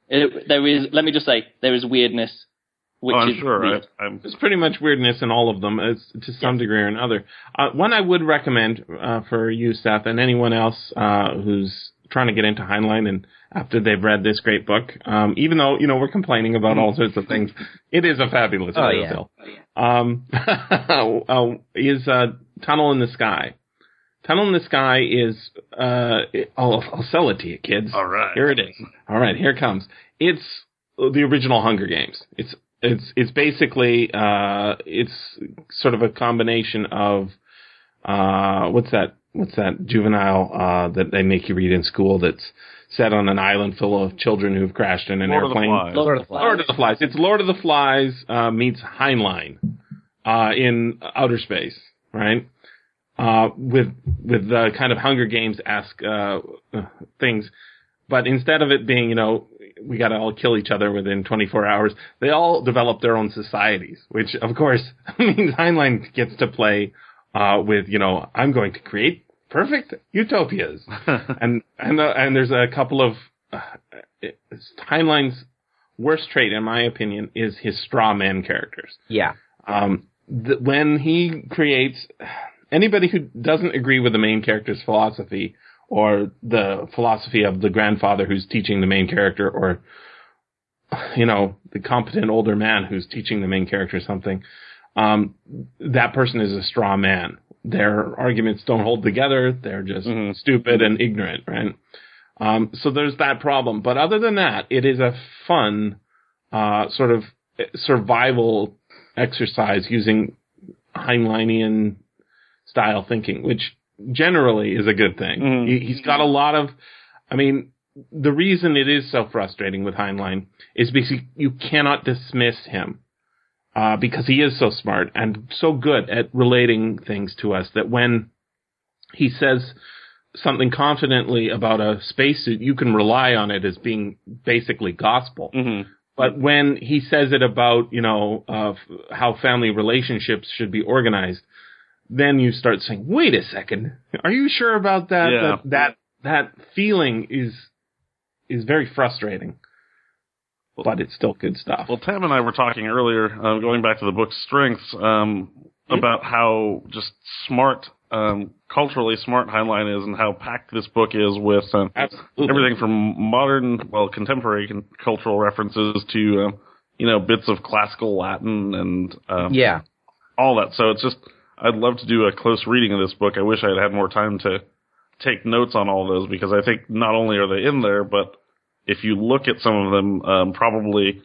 It, there is. Let me just say, there is weirdness. Which Oh, I'm is sure. weird. I, I'm, There's pretty much weirdness in all of them, as to some degree or another. Uh, one I would recommend uh, for you, Seth, and anyone else uh, who's trying to get into Heinlein and after they've read this great book, um, even though you know we're complaining about all sorts of things, it is a fabulous Oh, book yeah. Um, uh, is uh, Tunnel in the Sky. Tunnel in the Sky is. Uh, it- I'll, I'll sell it to you, kids. all right. Here it is. All right, here it comes. It's the original Hunger Games. It's it's it's basically uh it's sort of a combination of uh what's that what's that juvenile uh that they make you read in school that's set on an island full of children who've crashed in an Lord of the airplane. Flies. Lord of the Flies. Lord of the Flies. It's Lord of the Flies uh, meets Heinlein uh, in outer space, right? Uh, with with the kind of Hunger Games esque uh, uh, things, but instead of it being you know we got to all kill each other within 24 hours. They all develop their own societies, which of course means Heinlein gets to play uh, with, you know, I'm going to create perfect utopias, and and uh, and there's a couple of uh, Heinlein's worst trait, in my opinion, is his straw man characters. Yeah. Um, th- when he creates anybody who doesn't agree with the main character's philosophy or the philosophy of the grandfather who's teaching the main character or you know the competent older man who's teaching the main character something um, that person is a straw man. Their arguments don't hold together. They're just Mhm. stupid and ignorant right? Um, so there's that problem. But other than that it is a fun uh, sort of survival exercise using Heinleinian style thinking, which generally is a good thing. Mhm. He, he's got a lot of, I mean, the reason it is so frustrating with Heinlein is because you cannot dismiss him. Uh, because he is so smart and so good at relating things to us that when he says something confidently about a spacesuit, you can rely on it as being basically gospel. hmm But when he says it about, you know, uh, how family relationships should be organized, then you start saying, wait a second, are you sure about that? Yeah. That, that, that feeling is, is very frustrating. But it's still good stuff. Well, Tam and I were talking earlier, uh, going back to the book's strengths, um, about how just smart, um, culturally smart Heinlein is, and how packed this book is with um, everything from modern, well, contemporary con- cultural references to, um, you know, bits of classical Latin and um, Yeah. all that. So it's just, I'd love to do a close reading of this book. I wish I had had more time to take notes on all those because I think not only are they in there, but if you look at some of them, um, probably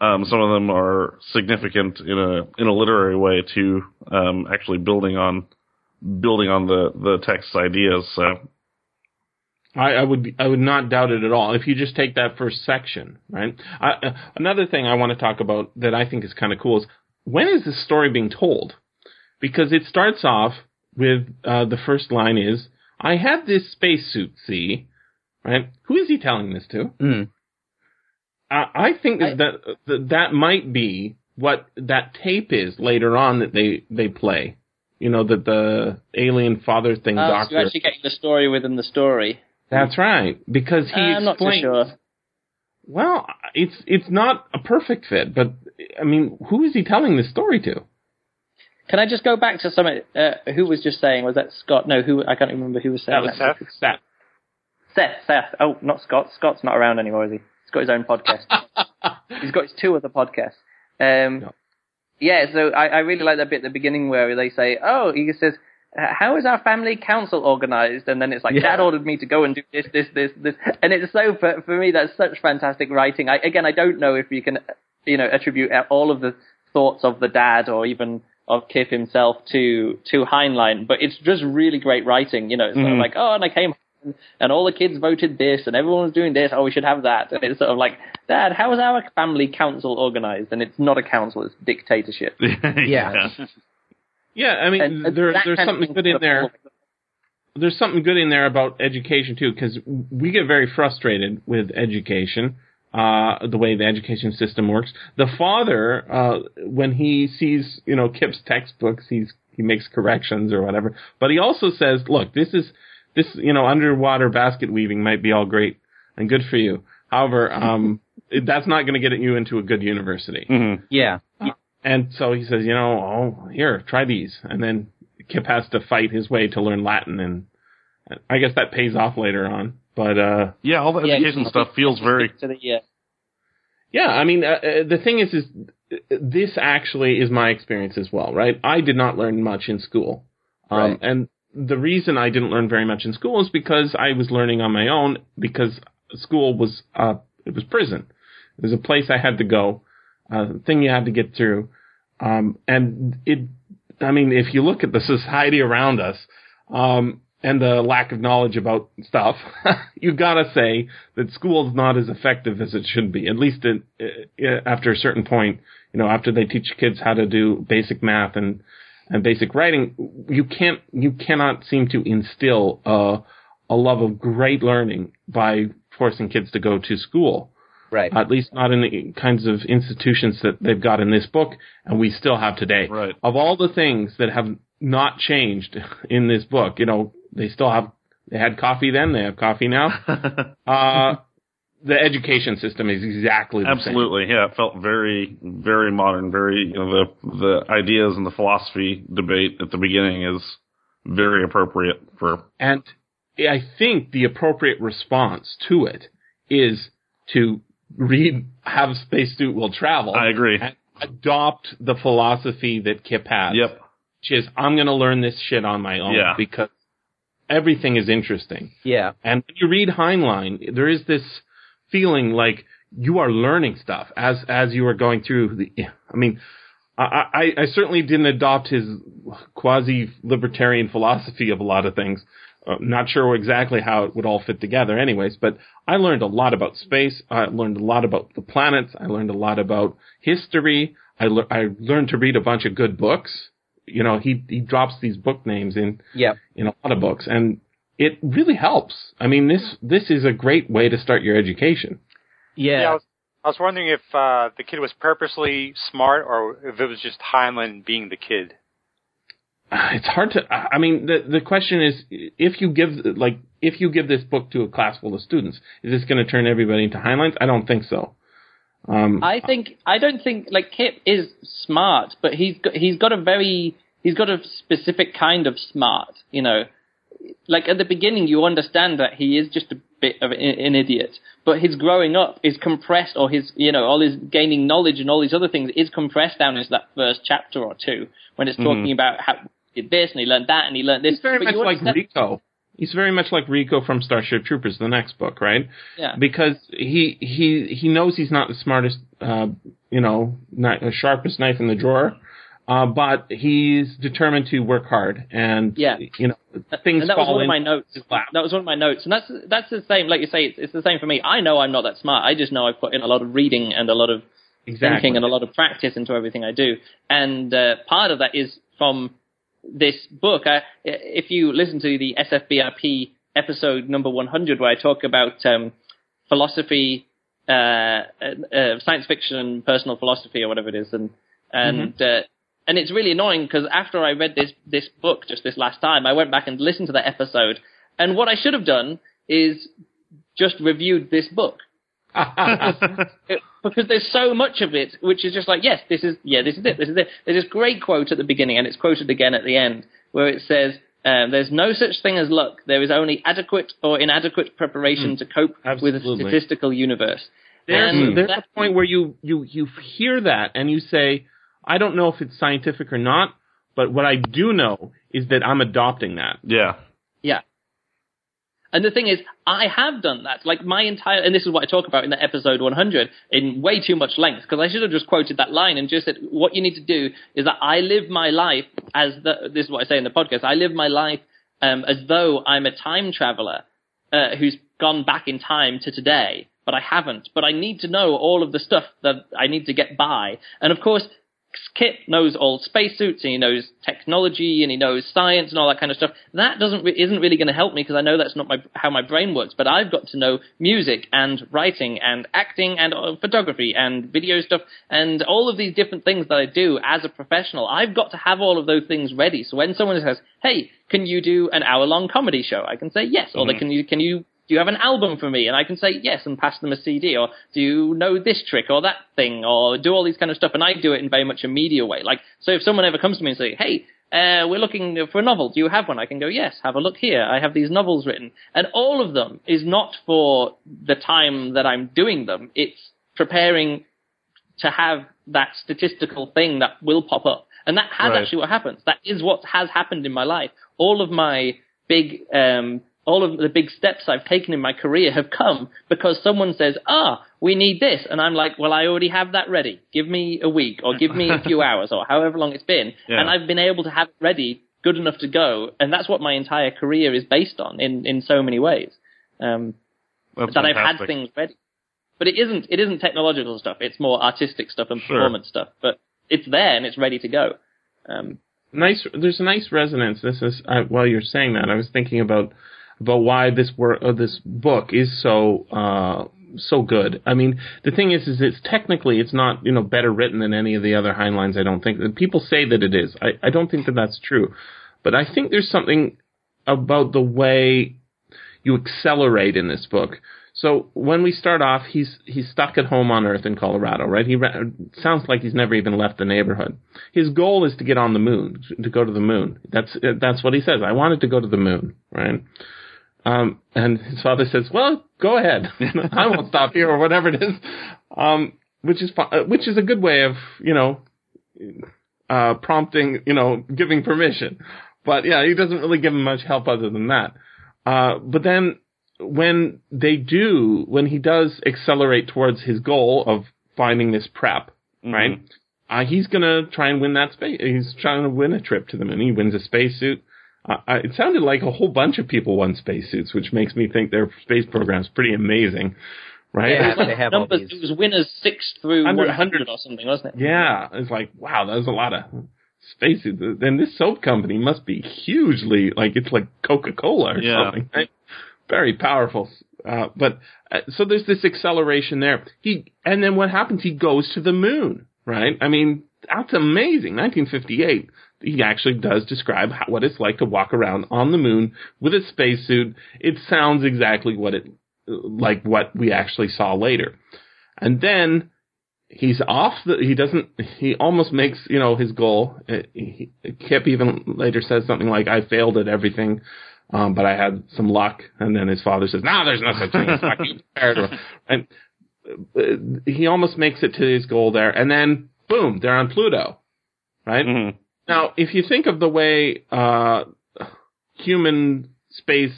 um, some of them are significant in a in a literary way to um, actually building on building on the the text's ideas. So I, I would be- I would not doubt it at all. If you just take that first section, right? I, uh, another thing I want to talk about that I think is kind of cool is when is this story being told? Because it starts off with uh, the first line is I had this spacesuit. See, right? Who is he telling this to? Mm. I, I think I- that, that that might be what that tape is later on that they they play. You know that the alien father thing so doctor. you're actually getting the story within the story. That's right, because he so explains. sure. Well, it's it's not a perfect fit, but I mean, who is he telling this story to? Can I just go back to some? Uh, who was just saying? Was that Scott? No, who? I can't remember who was saying That was that. Seth. Seth. Seth. Seth. Oh, not Scott. Scott's not around anymore, is he? He's got his own podcast. He's got his two other podcasts. Um, No. Yeah, so I, I really like that bit at the beginning where they say, "Oh," he says, "How is our family council organized?" And then it's like, Yeah. "Dad ordered me to go and do this, this, this, this," and it's so for, for me that's such fantastic writing. I, again, I don't know if you can, you know, attribute all of the thoughts of the dad or even of Kip himself to to Heinlein, but it's just really great writing. You know, it's sort of Mhm. like, "Oh, and I came." home And all the kids voted this, and everyone was doing this. Oh, we should have that. And it's sort of like, Dad, how is our family council organized? And it's not a council; it's dictatorship. Yeah. Yeah, I mean, And- and there, there's something good in there. all- There's something good in there about education too, because we get very frustrated with education, uh, the way the education system works. The father, uh, when he sees, you know, Kip's textbooks, he's he makes corrections or whatever, but he also says, "Look, this is this, you know, underwater basket weaving might be all great and good for you. However, um, it, that's not going to get you into a good university." Mhm. Yeah. And so he says, you know, oh, here, try these. And then Kip has to fight his way to learn Latin, and I guess that pays off later on. But uh, Yeah, all the Yeah, education it's- stuff feels very. to the, uh, yeah, I mean, uh, uh, the thing is, is uh, this actually is my experience as well, right? I did not learn much in school, um, Right. and the reason I didn't learn very much in school is because I was learning on my own because school was uh, it was prison. It was a place I had to go, a thing you had to get through, um, and it. I mean, if you look at the society around us, um, and the lack of knowledge about stuff, you gotta say that school's not as effective as it should be. At least in, uh, after a certain point, you know, after they teach kids how to do basic math and and basic writing, you can't you cannot seem to instill a a love of great learning by forcing kids to go to school. Right. At least not in the kinds of institutions that they've got in this book, and we still have today. Right. Of all the things that have not changed in this book, you know, they still have. They had coffee then. They have coffee now. uh, the education system is exactly the same. Absolutely, yeah. It felt very, very modern. Very, you know, the the ideas and the philosophy debate at the beginning is very appropriate for. And I think the appropriate response to it is to read Have Spacesuit Will Travel. I agree. And adopt the philosophy that Kip has. Yep. Which is, I'm going to learn this shit on my own Yeah. because everything is interesting. Yeah. And when you read Heinlein, there is this feeling like you are learning stuff as as you are going through the. I mean, I, I, I certainly didn't adopt his quasi libertarian philosophy of a lot of things. Uh, not sure exactly how it would all fit together, anyways. But I learned a lot about space. I learned a lot about the planets. I learned a lot about history. I, le- I learned to read a bunch of good books. You know, he he drops these book names in Yep. in a lot of books, and it really helps. I mean, this this is a great way to start your education. Yeah. Yeah, I was, I was wondering if uh, the kid was purposely smart or if it was just Heinlein being the kid. It's hard to. I mean, the the question is, if you give like if you give this book to a class full of students, is this going to turn everybody into Heinleins? I don't think so. Um, I think I don't think like Kip is smart, but he's got, he's got a very he's got a specific kind of smart. You know, like at the beginning you understand that he is just a bit of an, idiot, but his growing up is compressed, or his you know all his gaining knowledge and all these other things is compressed down into that first chapter or two when it's talking about how he did this and he learned that and he learned this. he's very but much like Rico. He's very much like Rico from Starship Troopers, the next book, right? Yeah. Because he he he knows he's not the smartest, uh, you know, not the sharpest knife in the drawer, uh, but he's determined to work hard and Yeah. you know things and that was one of my notes. That was one of my notes, and that's that's the same. Like you say, it's, it's the same for me. I know I'm not that smart. I just know I've put in a lot of reading and a lot of exactly. thinking and a lot of practice into everything I do. And uh, part of that is from this book. I, if you listen to the SFBRP episode number 100, where I talk about um, philosophy, uh, uh, science fiction, and personal philosophy, or whatever it is, and and uh, and it's really annoying because after I read this this book just this last time, I went back and listened to that episode, and what I should have done is just reviewed this book it- because there's so much of it which is just like, yes, this is, yeah, this is it, this is it. There's this great quote at the beginning, and it's quoted again at the end, where it says, um, "There's no such thing as luck. There is only adequate or inadequate preparation to cope with a statistical universe." There's, And there's that- a point where you, you, you hear that and you say, I don't know if it's scientific or not, but what I do know is that I'm adopting that. Yeah. Yeah. And the thing is, I have done that. Like my entire, and this is what I talk about in the episode 100 in way too much length, because I should have just quoted that line and just said, what you need to do is that I live my life as the, this is what I say in the podcast, I live my life um, as though I'm a time traveler uh, who's gone back in time to today, but I haven't. But I need to know all of the stuff that I need to get by. And of course, Kip knows all spacesuits and he knows technology and he knows science and all that kind of stuff. That doesn't re- isn't really going to help me because I know that's not my, how my brain works. But I've got to know music and writing and acting and uh, photography and video stuff and all of these different things that I do as a professional. I've got to have all of those things ready. So when someone says, "Hey, can you do an hour long comedy show?" I can say yes. Or they can you can you do you have an album for me? And I can say yes and pass them a CD. Or do you know this trick or that thing? Or do all these kind of stuff. And I do it in very much a media way. Like, so if someone ever comes to me and say, hey, uh, we're looking for a novel. Do you have one? I can go, yes, have a look here. I have these novels written. And all of them is not for the time that I'm doing them. It's preparing to have that statistical thing that will pop up. And that has Right. actually what happens. That is what has happened in my life. All of my big, um, all of the big steps I've taken in my career have come because someone says, ah, we need this. And I'm like, well, I already have that ready. Give me a week or give me a few hours or however long it's been. Yeah. And I've been able to have it ready good enough to go. And that's what my entire career is based on in, in so many ways. Um, that I've had things ready. But it isn't it isn't technological stuff. It's more artistic stuff and Sure. performance stuff. But it's there and it's ready to go. Um, nice there's a nice resonance this is uh, while you're saying that i was thinking about about why this work uh, this book is so uh so good. I mean, the thing is, is it's technically it's not you know better written than any of the other Heinleins. I don't think people say that it is. I, I don't think that that's true, but I think there's something about the way you accelerate in this book. So when we start off, he's he's stuck at home on Earth in Colorado, right? He sounds like he's never even left the neighborhood. His goal is to get on the moon, to go to the moon. That's that's what he says. I wanted to go to the moon, right? Um, and his father says, "Well, go ahead. I won't stop you, or whatever it is." Um, which is uh, which is a good way of you know uh, prompting, you know, giving permission. But yeah, he doesn't really give him much help other than that. Uh, but then when they do, when he does accelerate towards his goal of finding this prep, mm-hmm. right? Uh, he's gonna try and win that space. He's trying to win a trip to the moon. He wins a spacesuit. Uh, it sounded like a whole bunch of people won spacesuits, which makes me think their space program is pretty amazing, right? Yeah, they have numbers. It was winners six through one hundred or something, wasn't it? Yeah, it's like wow, that was a lot of spacesuits. Then this soap company must be hugely like it's like Coca Cola or yeah. something. Right? very powerful. Uh, but uh, so there's this acceleration there. He and then what happens? He goes to the moon, right? I mean, that's amazing. 1958. He actually does describe how, what it's like to walk around on the moon with a spacesuit. It sounds exactly what it like what we actually saw later. And then he's off the, he doesn't, he almost makes, you know, his goal. Uh, he, Kip even later says something like, I failed at everything. Um, but I had some luck. And then his father says, no, there's no such thing as luck. And uh, he almost makes it to his goal there. And then boom, they're on Pluto. Right? Mm-hmm. Now, if you think of the way, uh, human space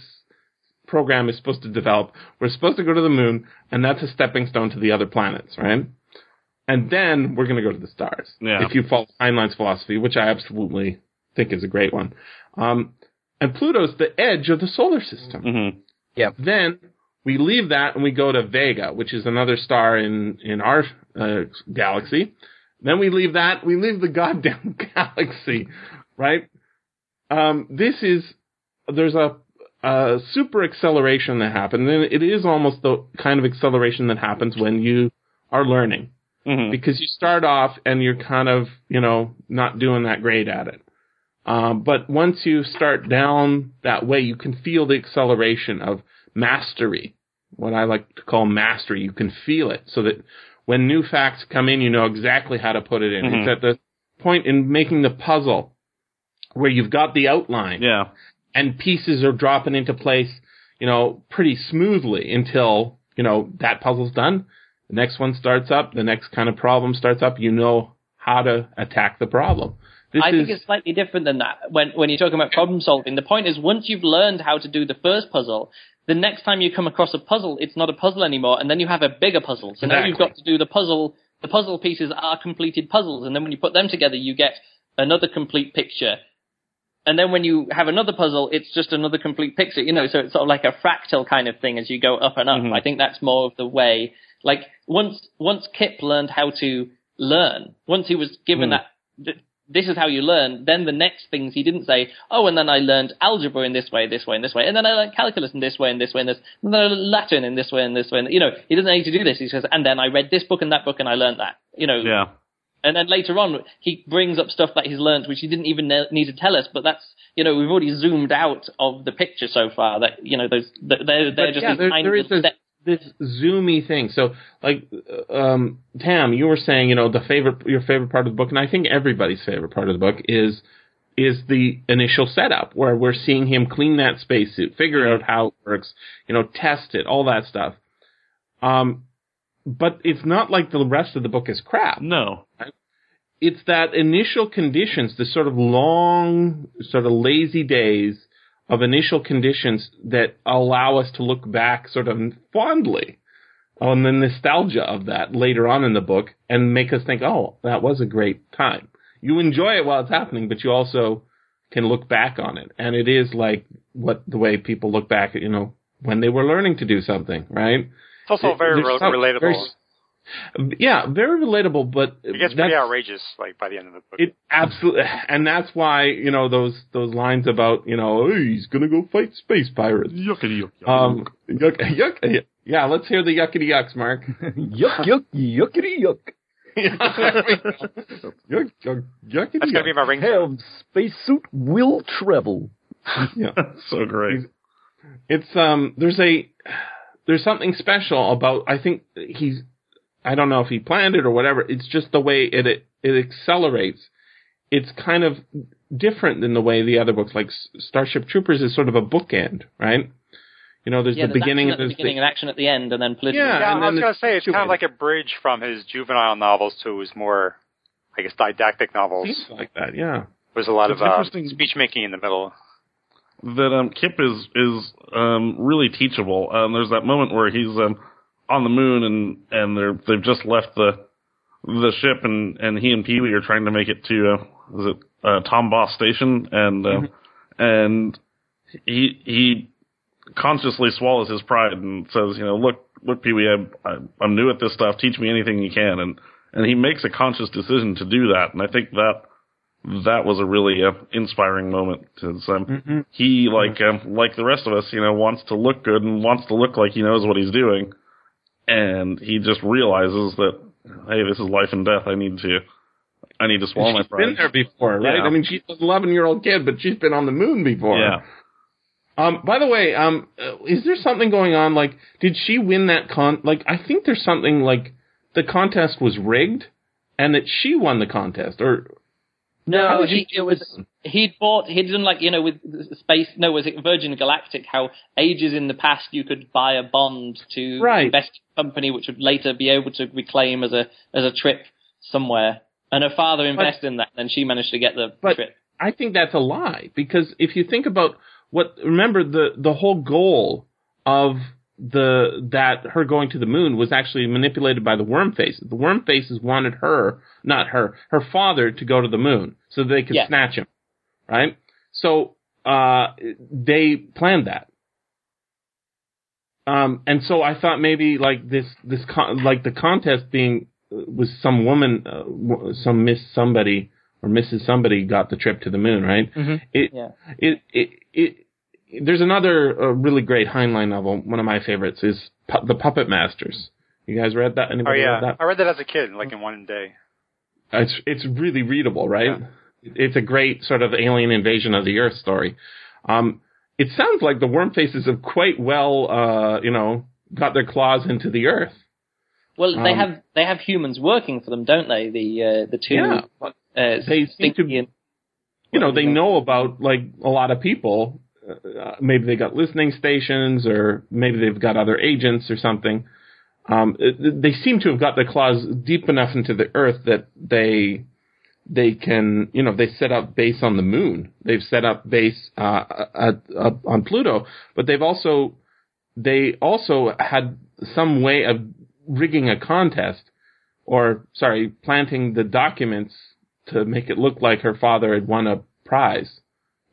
program is supposed to develop, we're supposed to go to the moon, and that's a stepping stone to the other planets, right? And then we're going to go to the stars. Yeah. If you follow Heinlein's philosophy, which I absolutely think is a great one. Um, and Pluto's the edge of the solar system. Mm-hmm. Yep. Then we leave that and we go to Vega, which is another star in in our uh, galaxy. Then we leave that. We leave the goddamn galaxy, right? Um, this is there's a, a super acceleration that happens, and it is almost the kind of acceleration that happens when you are learning, mm-hmm. because you start off and you're kind of you know not doing that great at it. Um, but once you start down that way, you can feel the acceleration of mastery. What I like to call mastery. You can feel it so that when new facts come in, you know exactly how to put it in. Mm-hmm. It's at the point in making the puzzle where you've got the outline. Yeah. And pieces are dropping into place, you know, pretty smoothly until, you know, that puzzle's done. The next one starts up. The next kind of problem starts up. You know how to attack the problem. This I is, think it's slightly different than that. When when you're talking about problem solving, the point is once you've learned how to do the first puzzle, the next time you come across a puzzle, it's not a puzzle anymore, and then you have a bigger puzzle. So now you've got to do the puzzle. The puzzle pieces are completed puzzles, and then when you put them together, you get another complete picture. And then when you have another puzzle, it's just another complete picture. You know, so it's sort of like a fractal kind of thing as you go up and up. Mhm. I think that's more of the way. Like once once Kip learned how to learn, once he was given Mm. that this is how you learn. Then the next things he didn't say, oh, and then I learned algebra in this way, this way, and this way, and then I learned calculus in this way, and this way, and this, and then I learned Latin in this way, and this way. And, you know, he doesn't need to do this. He says, and then I read this book and that book, and I learned that. You know, Yeah. and then later on, he brings up stuff that he's learned, which he didn't even need to tell us. But that's, you know, we've already zoomed out of the picture so far. That you know, those they're they're But just yeah, these there- tiny there is little this- steps. This zoomy thing. So, like, um, Tam, you were saying, you know, the favorite, your favorite part of the book, and I think everybody's favorite part of the book is is the initial setup where we're seeing him clean that spacesuit, figure out how it works, you know, test it, all that stuff. Um, but it's not like the rest of the book is crap. No. It's that initial conditions, the sort of long, sort of lazy days of initial conditions that allow us to look back sort of fondly on the nostalgia of that later on in the book and make us think, oh, that was a great time. You enjoy it while it's happening, but you also can look back on it. And it is like what the way people look back at, you know, when they were learning to do something, right? It's also very re- some- relatable. very- Yeah, very relatable, but It gets pretty outrageous, like by the end of the book. It absolutely, and that's why you know those those lines about you know oh, he's gonna go fight space pirates. Yuckity yuck. yuck. Um, yuck, yuck, yeah. Let's hear the yuckity yucks, Mark. yuck, yuck, yuckity yuck. yuck, yuck, yuckity That's gonna be my ring. Have spacesuit will travel. Yeah. so great. It's um. There's a there's something special about. I think he's. I don't know if he planned it or whatever. It's just the way it it, it accelerates. It's kind of different than the way the other books, like Starship Troopers, is sort of a bookend, right? You know, there's Yeah, the there's beginning and at the there's beginning and action at the end, and then political. Yeah, Yeah, and I was gonna it's say it's kind of like a bridge from his juvenile novels to his more, I guess, didactic novels. Seems like that, yeah. There's a lot It's of uh, interesting- speech making in the middle. that um, Kip is is um, really teachable. Um, there's that moment where he's um, on the moon and and they're they've just left the the ship and and he and Pee Wee are trying to make it to uh, is it uh, Tombaugh Station and uh, and he he consciously swallows his pride and says, you know, look look Pee Wee, I'm I'm- new at this stuff. Teach me anything you can and and he makes a conscious decision to do that and I think that that was a really uh, inspiring moment. 'cause, um, He, like um, like the rest of us, you know, wants to look good and wants to look like he knows what he's doing, and he just realizes that, hey, this is life and death. I need to, I need to swallow my she's been there before, right? Yeah. I mean, she's an 11 year old kid, but she's been on the moon before. Yeah, Um, by the way, um, uh, is there something going on? Like, did she win that con? Like, I think there's something like the contest was rigged, and that she won the contest, or No, did he, you- it was he'd bought he'd done like you know with space. No, was it Virgin Galactic? How ages in the past you could buy a bond to Right. invest in company, which would later be able to reclaim as a as a trip somewhere. And her father invested in that, and she managed to get the But- trip. I think that's a lie because if you think about what remember the the whole goal of the that her going to the moon was actually manipulated by the worm faces. The worm faces wanted her, not her, her father to go to the moon so they could Yeah. snatch him. Right? So uh they planned that. Um and so I thought maybe like this this con- like the contest being uh, was some woman uh, some miss somebody or Mrs. Somebody got the trip to the moon, right? Mhm. It, Yeah. it, it, it, there's another uh, really great Heinlein novel. One of my favorites is Pu- The Puppet Masters. You guys read that? Oh Anybody yeah, read that? I read that as a kid, like in one day. It's it's really readable, right? It's a great sort of alien invasion of the Earth story. Um, it sounds like the worm faces have quite well, uh, you know, got their claws into the Earth. Well, they Um, have they have humans working for them, don't they? The uh, the two Yeah. uh, They seem to- and- you know, they know about like a lot of people. Uh, maybe they got listening stations, or maybe they've got other agents or something. Um, it- they seem to have got their claws deep enough into the earth that they they can, you know, they set up base on the moon. They've set up base uh, at, up on Pluto, but they've also they also had some way of rigging a contest, or sorry, planting the documents to make it look like her father had won a prize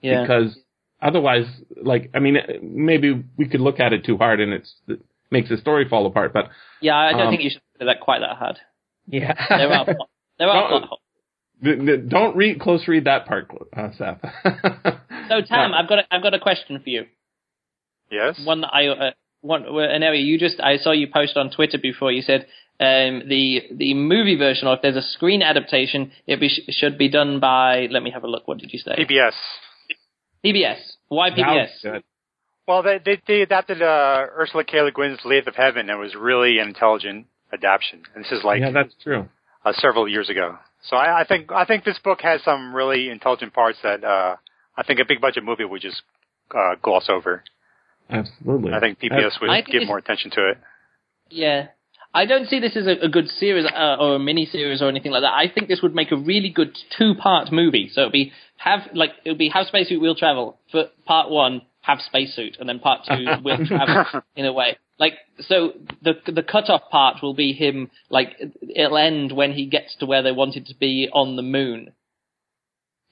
yeah. because otherwise, like, I mean, maybe we could look at it too hard and it's, it makes the story fall apart. But yeah, I don't um, think you should do that quite that hard. Yeah. There are plot- there are No, plot holes. Th- th- don't read close read that part, uh, Seth. So Tam, No. I've got a, I've got a question for you. Yes. One that I uh, one an area you just I saw you post on Twitter before. You said um, the the movie version, or if there's a screen adaptation, it be, should be done by. Let me have a look. What did you say? PBS. PBS. Why That PBS? Well, they they, they adapted uh, Ursula K. Le Guin's *Lathe of Heaven*, and it was really an intelligent adaptation. And this is like yeah, that's true. uh, several years ago. So I, I think I think this book has some really intelligent parts that uh, I think a big budget movie would just uh, gloss over. Absolutely. I think PBS would think give more attention to it. Yeah. I don't see this as a, a good series uh, or a mini series or anything like that. I think this would make a really good two part movie. So it'd be have like it would be have spacesuit will travel for part one, have spacesuit, and then part two will travel in a way. Like so the the cut off part will be him like it'll end when he gets to where they wanted to be on the moon.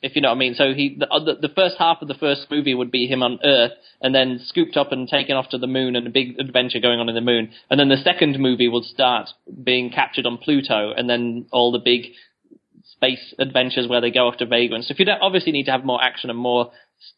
if you know what I mean. So he the, the first half of the first movie would be him on Earth, and then scooped up and taken off to the moon, and a big adventure going on in the moon. And then the second movie would start being captured on Pluto, and then all the big space adventures where they go off to Vagrant. So if you don't obviously need to have more action and more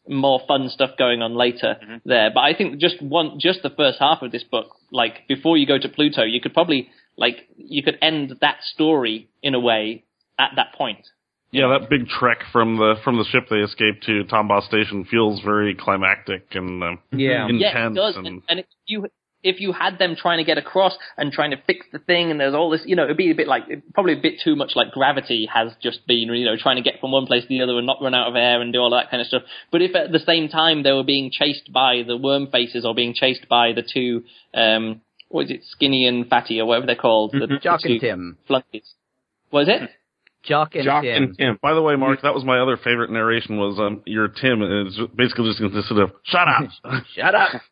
more fun stuff going on later Mm-hmm. there. But I think just one just the first half of this book, like before you go to Pluto, you could probably like you could end that story in a way at that point. Yeah, that big trek from the from the ship they escaped to Tombaugh Station feels very climactic and um, Yeah. intense. Yeah, it does. and And, and if you if you had them trying to get across and trying to fix the thing, and there's all this, you know, it'd be a bit like probably a bit too much like Gravity has just been, you know, trying to get from one place to the other and not run out of air and do all that kind of stuff. But if at the same time they were being chased by the worm faces or being chased by the two, um, what is it, Skinny and Fatty or whatever they're called, the, the Jock and two Tim. flunkies. Was it? Jock and Jock Tim. and Tim. By the way, Mark, that was my other favorite narration. Was um, your Tim is basically just consisted of "Shut up." Shut up.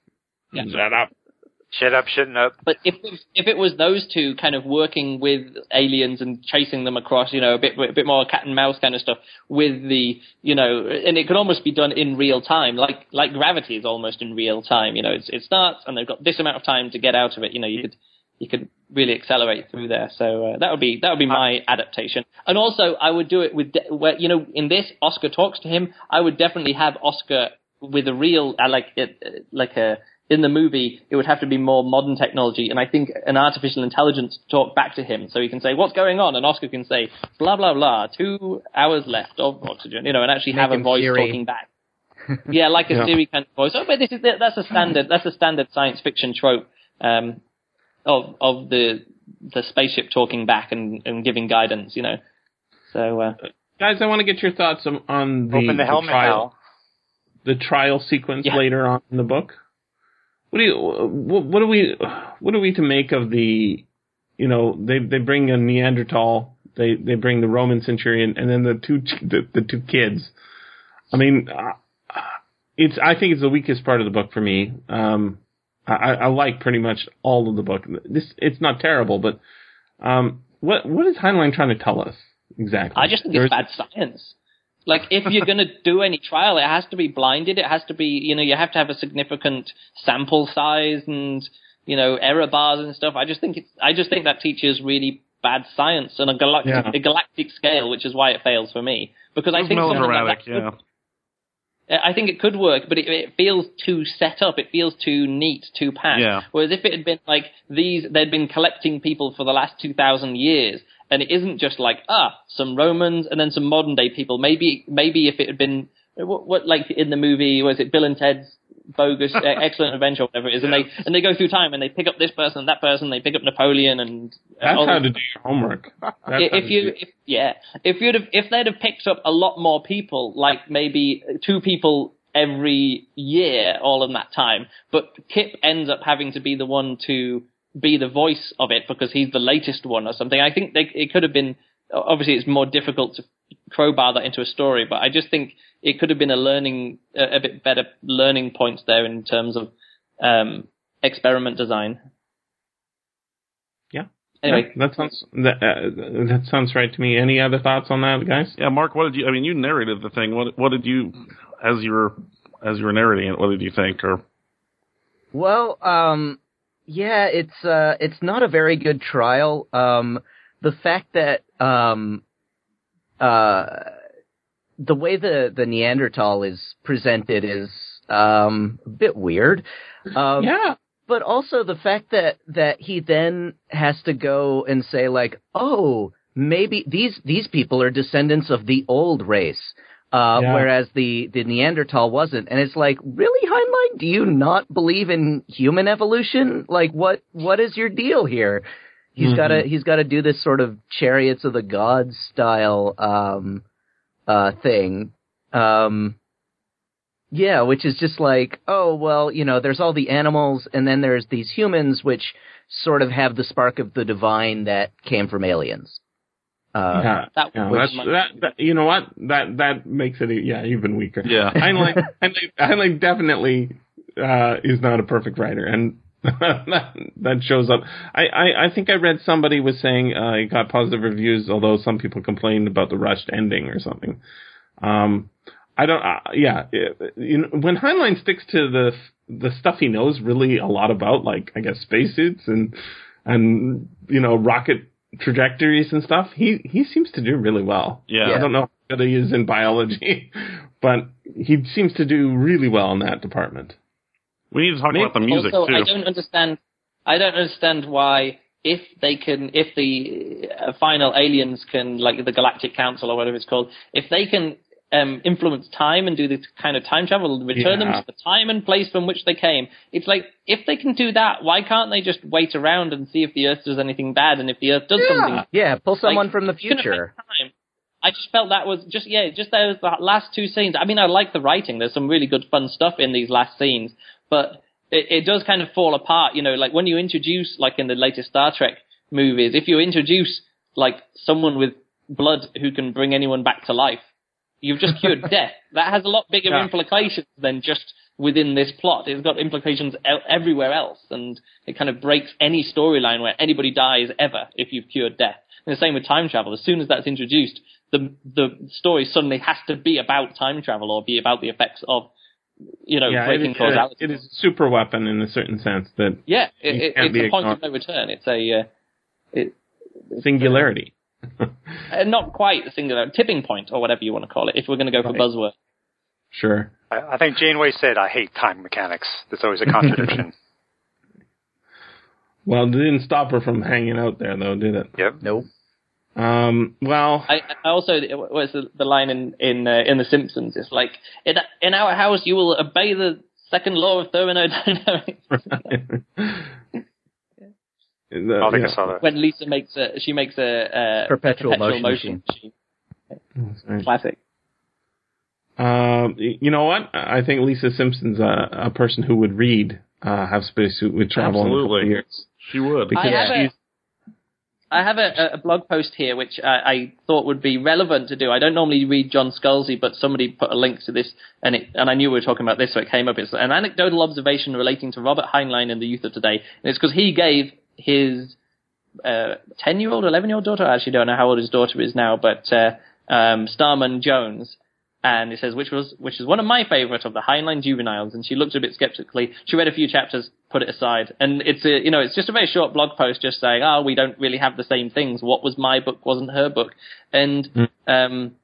Yeah. Shut up. Shut up, shutting up. But if if it was those two kind of working with aliens and chasing them across, you know, a bit a bit more cat and mouse kind of stuff with the, you know, and it could almost be done in real time, like like Gravity is almost in real time. You know, it's, it starts and they've got this amount of time to get out of it. You know, you could you could really accelerate through there. So uh, that would be that would be my adaptation. And also, I would do it with de- where you know in this Oscar talks to him. I would definitely have Oscar with a real uh, like it, uh, like a in the movie, it would have to be more modern technology, and I think an artificial intelligence to talk back to him, so he can say, "What's going on?" and Oscar can say, "Blah blah blah." Two hours left of oxygen, you know, and actually Make have a voice Siri. talking back. yeah, like a Yeah. Siri kind of voice. Oh, but this is that's a standard that's a standard science fiction trope um, of of the the spaceship talking back and, and giving guidance, you know. So uh, Guys, I want to get your thoughts on, on the, Open the helmet trial, now. the trial sequence Yeah. later on in the book. What do you what, what do we what are we to make of the you know they they bring a Neanderthal they they bring the Roman centurion and then the two the, the two kids. I mean, it's I think it's the weakest part of the book for me. Um, I, I like pretty much all of the book. This it's not terrible, but um, what what is Heinlein trying to tell us exactly? I just think it's bad science. Like if you're going to do any trial, it has to be blinded. It has to be, you know, you have to have a significant sample size and you know error bars and stuff. I just think it's, I just think that teaches really bad science on a galactic, Yeah. a galactic scale, which is why it fails for me. Because I think something like that could- yeah. I think it could work, but it, it feels too set up. It feels too neat, too packed. Yeah. Whereas if it had been like these, they'd been collecting people for the last two thousand years, and it isn't just like ah, some Romans and then some modern day people. Maybe, maybe if it had been what, what like in the movie was it Bill and Ted's bogus uh, excellent adventure, or whatever it is, and they and they go through time and they pick up this person, and that person, they pick up Napoleon, and That's how to do your homework. That's if you, if, yeah, if you'd have, if they'd have picked up a lot more people, like maybe two people every year, all in that time, but Kip ends up having to be the one to be the voice of it because he's the latest one or something. I think they, it could have been. Obviously, it's more difficult to crowbar that into a story, but I just think it could have been a learning, a, a bit better learning points there in terms of um, experiment design. Yeah. Anyway, that sounds that, uh, that sounds right to me. Any other thoughts on that, guys? Yeah, Mark, what did you? I mean, you narrated the thing. What what did you, as you were as you were narrating it, what did you think? Or Well, um, yeah, it's uh, it's not a very good trial. Um, the fact that um, uh, the way the the Neanderthal is presented is um, a bit weird. Um, yeah. but also the fact that that he then has to go and say like, oh, maybe these these people are descendants of the old race. Uh, Yeah. whereas the, the Neanderthal wasn't. And it's like, really, Heinlein? Do you not believe in human evolution? Like, what, what is your deal here? He's Mhm. gotta, he's gotta do this sort of chariots of the gods style, um, uh, thing. Um, yeah, which is just like, oh, well, you know, there's all the animals and then there's these humans which sort of have the spark of the divine that came from aliens. Uh, yeah. that Yeah, was that's, my- that, that, you know what? That that makes it yeah even weaker. Yeah. Heinlein, Heinlein, Heinlein definitely uh, is not a perfect writer, and that, shows up. I, I, I think I read somebody was saying uh, he got positive reviews, although some people complained about the rushed ending or something. Um, I don't. Uh, yeah, it, you know, when Heinlein sticks to the the stuff he knows really a lot about, like I guess spacesuits and and you know rocket trajectories and stuff, he he seems to do really well. Yeah. I don't know how good he is in biology, but he seems to do really well in that department. We need to talk Maybe about the music also, too. I don't understand. I don't understand why, if they can, if the uh, final aliens can, like the Galactic Council or whatever it's called, if they can um, influence time and do this kind of time travel and return them to the time and place from which they came, it's like if they can do that, why can't they just wait around and see if the Earth does anything bad and if the Earth does something Yeah, pull someone like, from the future. take. I just felt that was just yeah, just those last two scenes. I mean, I like the writing. There's some really good fun stuff in these last scenes, but it, it does kind of fall apart. You know, like when you introduce, like in the latest Star Trek movies, if you introduce like someone with blood who can bring anyone back to life, you've just cured death. That has a lot bigger Yeah. implications than just within this plot. It's got implications el- everywhere else, and it kind of breaks any storyline where anybody dies ever if you've cured death. And the same with time travel. As soon as that's introduced, the the story suddenly has to be about time travel or be about the effects of, you know, yeah, breaking is, causality. it is a super weapon in a certain sense that yeah, it, it it, it's be a point of no return. It's a uh, it, singularity. uh, not quite a singular tipping point or whatever you want to call it. If we're going to go for buzzword. sure. I, I think Janeway said, "I hate time mechanics." There's always a contradiction. Well, it didn't stop her from hanging out there, though, did it? yep. Nope. Um, well, I, I also what's the, the line in in uh, in The Simpsons? It's like in in our house you will obey the second law of thermodynamics. the- I think yeah. I saw that. when Lisa makes a she makes a, a Perpetual perpetual motion machine. Classic. Um, you know what? I think Lisa Simpson's a, a person who would read uh, Have Spacesuit Will Travel in a couple Absolutely. of years. She would. Because I have a, she's I have a, a blog post here which I, I thought would be relevant to do. I don't normally read John Scalzi, but somebody put a link to this, and it, and I knew we were talking about this, so it came up. It's an anecdotal observation relating to Robert Heinlein and the youth of today, and it's because he gave his ten year old, eleven year old daughter. I actually don't know how old his daughter is now, but uh, um, Starman Jones. And it says, which was, which is one of my favorite of the Heinlein juveniles. And she looked a bit skeptically. She read a few chapters, put it aside. And it's a, you know, it's just a very short blog post just saying, oh, we don't really have the same things. What was my book wasn't her book. And, um,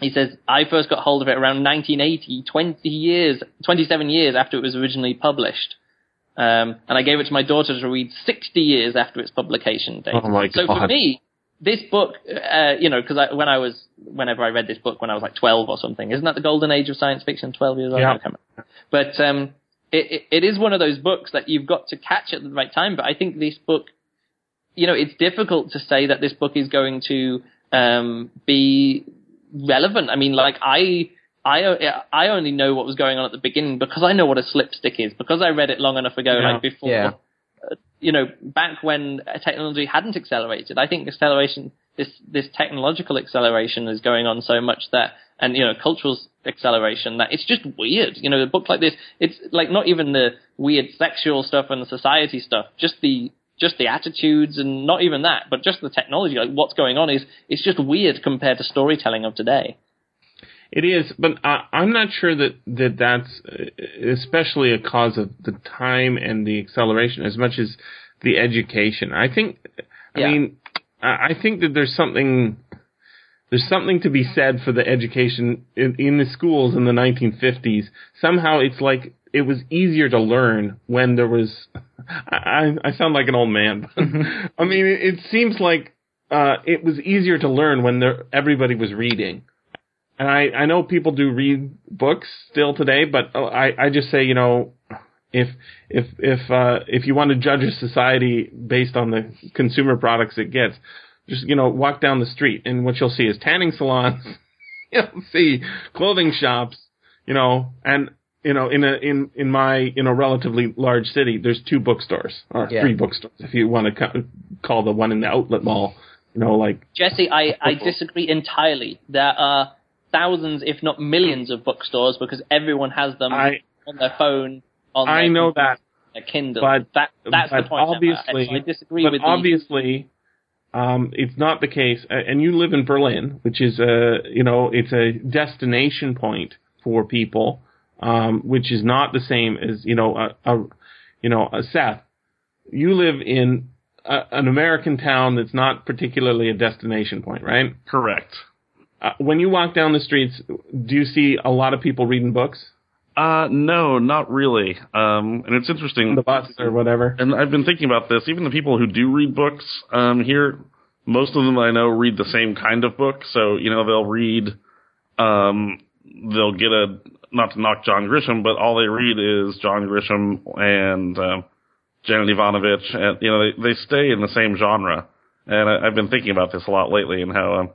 he says, I first got hold of it around 1980, 20 years, 27 years after it was originally published. Um, and I gave it to my daughter to read 60 years after its publication date. Oh my so for me, this book, uh, you know, because I, when I was, whenever I read this book when I was like 12 or something, isn't that the golden age of science fiction, 12 years old? Yeah. I can't remember. But, um, it, it, it is one of those books that you've got to catch at the right time. But I think this book, you know, it's difficult to say that this book is going to, um, be relevant. I mean, like I, I, I only know what was going on at the beginning because I know what a slipstick is because I read it long enough ago, Yeah. like before Yeah. You know, back when technology hadn't accelerated. I think acceleration, this this technological acceleration is going on so much that, and you know, cultural acceleration that it's just weird. You know, a book like this, it's like not even the weird sexual stuff and the society stuff, just the just the attitudes and not even that, but just the technology. Like what's going on is it's just weird compared to storytelling of today. It is, but I, I'm not sure that, that that's especially a cause of the time and the acceleration as much as the education. I think, I Yeah. mean, I think that there's something, there's something to be said for the education in, in the schools in the 1950s. Somehow it's like it was easier to learn when there was, I, I I sound like an old man, I mean, it, it seems like, uh, it was easier to learn when there, everybody was reading and I, I know people do read books still today, but uh, I, I just say, you know, if if if uh, if you want to judge a society based on the consumer products it gets, just you know, walk down the street and what you'll see is tanning salons, you'll see clothing shops, you know, and you know, in a in in my you know relatively large city, there's two bookstores or Yeah. three bookstores if you want to ca- call the one in the outlet mall, you know, like Jesse, I, I disagree entirely. There are thousands, if not millions, of bookstores because everyone has them I on their phone. On I their know computer, that. their Kindle. But- that that's the point. Obviously, I, I disagree but with the, obviously, um, it's not the case. And you live in Berlin, which is a you know it's a destination point for people, um, which is not the same as you know a, a you know a Seth. You live in a, an American town that's not particularly a destination point, right? Correct. Uh, when you walk down the streets, do you see a lot of people reading books? Uh, no, not really. Um, and it's interesting. The bus or whatever. and I've been thinking about this. Even the people who do read books um, here, most of them I know read the same kind of book. So you know they'll read, um, they'll get a not to knock John Grisham, but all they read is John Grisham and um, Janet Evanovich, and you know they they stay in the same genre. And I, I've been thinking about this a lot lately, and how um,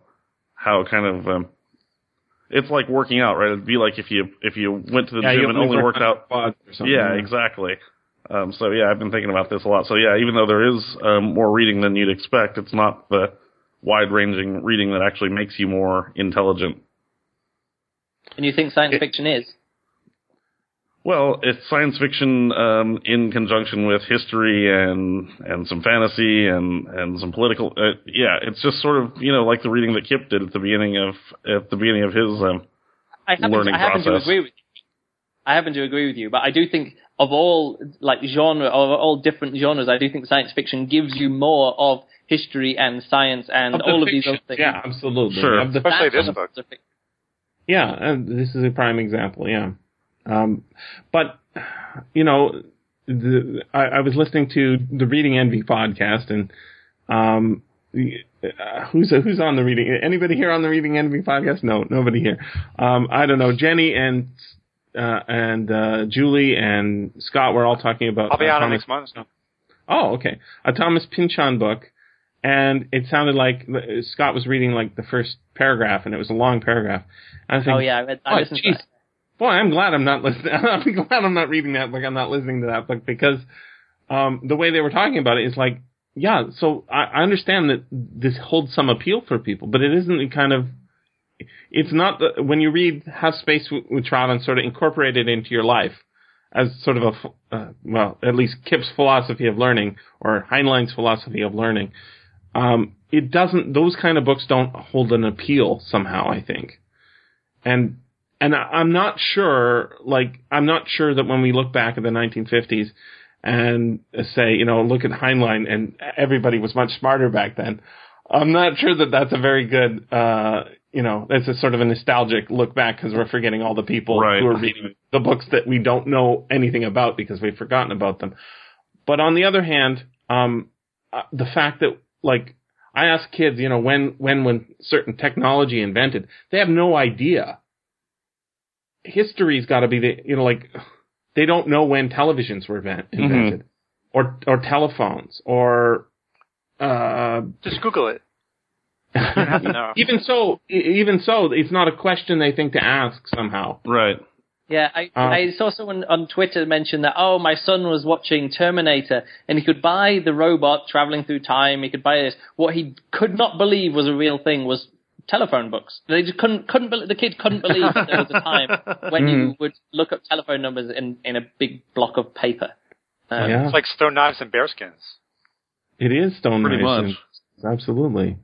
how kind of um, it's like working out, right? It'd be like if you if you went to the gym and only worked out quads or something. yeah, exactly. Um, so yeah, I've been thinking about this a lot. So yeah, even though there is um, more reading than you'd expect, it's not the wide-ranging reading that actually makes you more intelligent. And you think science fiction is? Well, it's science fiction um, in conjunction with history and and some fantasy and and some political. Uh, yeah, it's just sort of you know like the reading that Kip did at the beginning of at the beginning of his. Um, I happen, learning I happen to agree with you. I happen to agree with you, but I do think of all like genre, of all different genres, I do think science fiction gives you more of history and science and Of the all of these other things. Yeah, absolutely. Sure. Of the Especially this kind of book. Yeah, and this is a prime example. Yeah, um, but you know, the, I, I was listening to the Reading Envy podcast, and um, the- uh, who's who's on the Reading? Anybody here on the Reading Envy podcast? No, nobody here. Um, I don't know. Jenny and uh, and uh, Julie and Scott were all talking about. I'll be on it Thomas- next month. Oh, okay. A Thomas Pynchon book, and it sounded like uh, Scott was reading like the first paragraph, and it was a long paragraph. And I think, Oh yeah, I, read, I Oh, listened to jeez. that. Boy, I'm glad I'm not listening. I'm glad I'm not reading that book. I'm not listening to that book because um, the way they were talking about it is like, yeah. So I, I understand that this holds some appeal for people, but it isn't kind of. It's not the, when you read Have Space with, Trout and sort of incorporate it into your life as sort of a uh, well, at least Kip's philosophy of learning or Heinlein's philosophy of learning. Um, it doesn't; those kind of books don't hold an appeal somehow. I think, and and I- I'm not sure. Like, I'm not sure that when we look back at the 1950s and uh, say, you know, look at Heinlein, and everybody was much smarter back then. I'm not sure that that's a very good, uh, you know, it's a sort of a nostalgic look back because we're forgetting all the people Right. who are reading the books that we don't know anything about because we've forgotten about them. But on the other hand, um, uh, the fact that like I ask kids, you know, when when when certain technology invented, they have no idea. History's got to be the you know like they don't know when televisions were invent- invented, or or telephones, or uh, Just Google it. You don't have to know. even so, e- even so, it's not a question they think to ask somehow. right. Yeah, I, Um, I saw someone on Twitter mention that, oh, my son was watching Terminator and he could buy the robot traveling through time. He could buy this. What he could not believe was a real thing was telephone books. They just couldn't, couldn't, bel the kid couldn't believe that there was a time when you would look up telephone numbers in, in a big block of paper. Um, yeah, It's like stone knives and bearskins. it is stone Pretty knives much. and- Absolutely.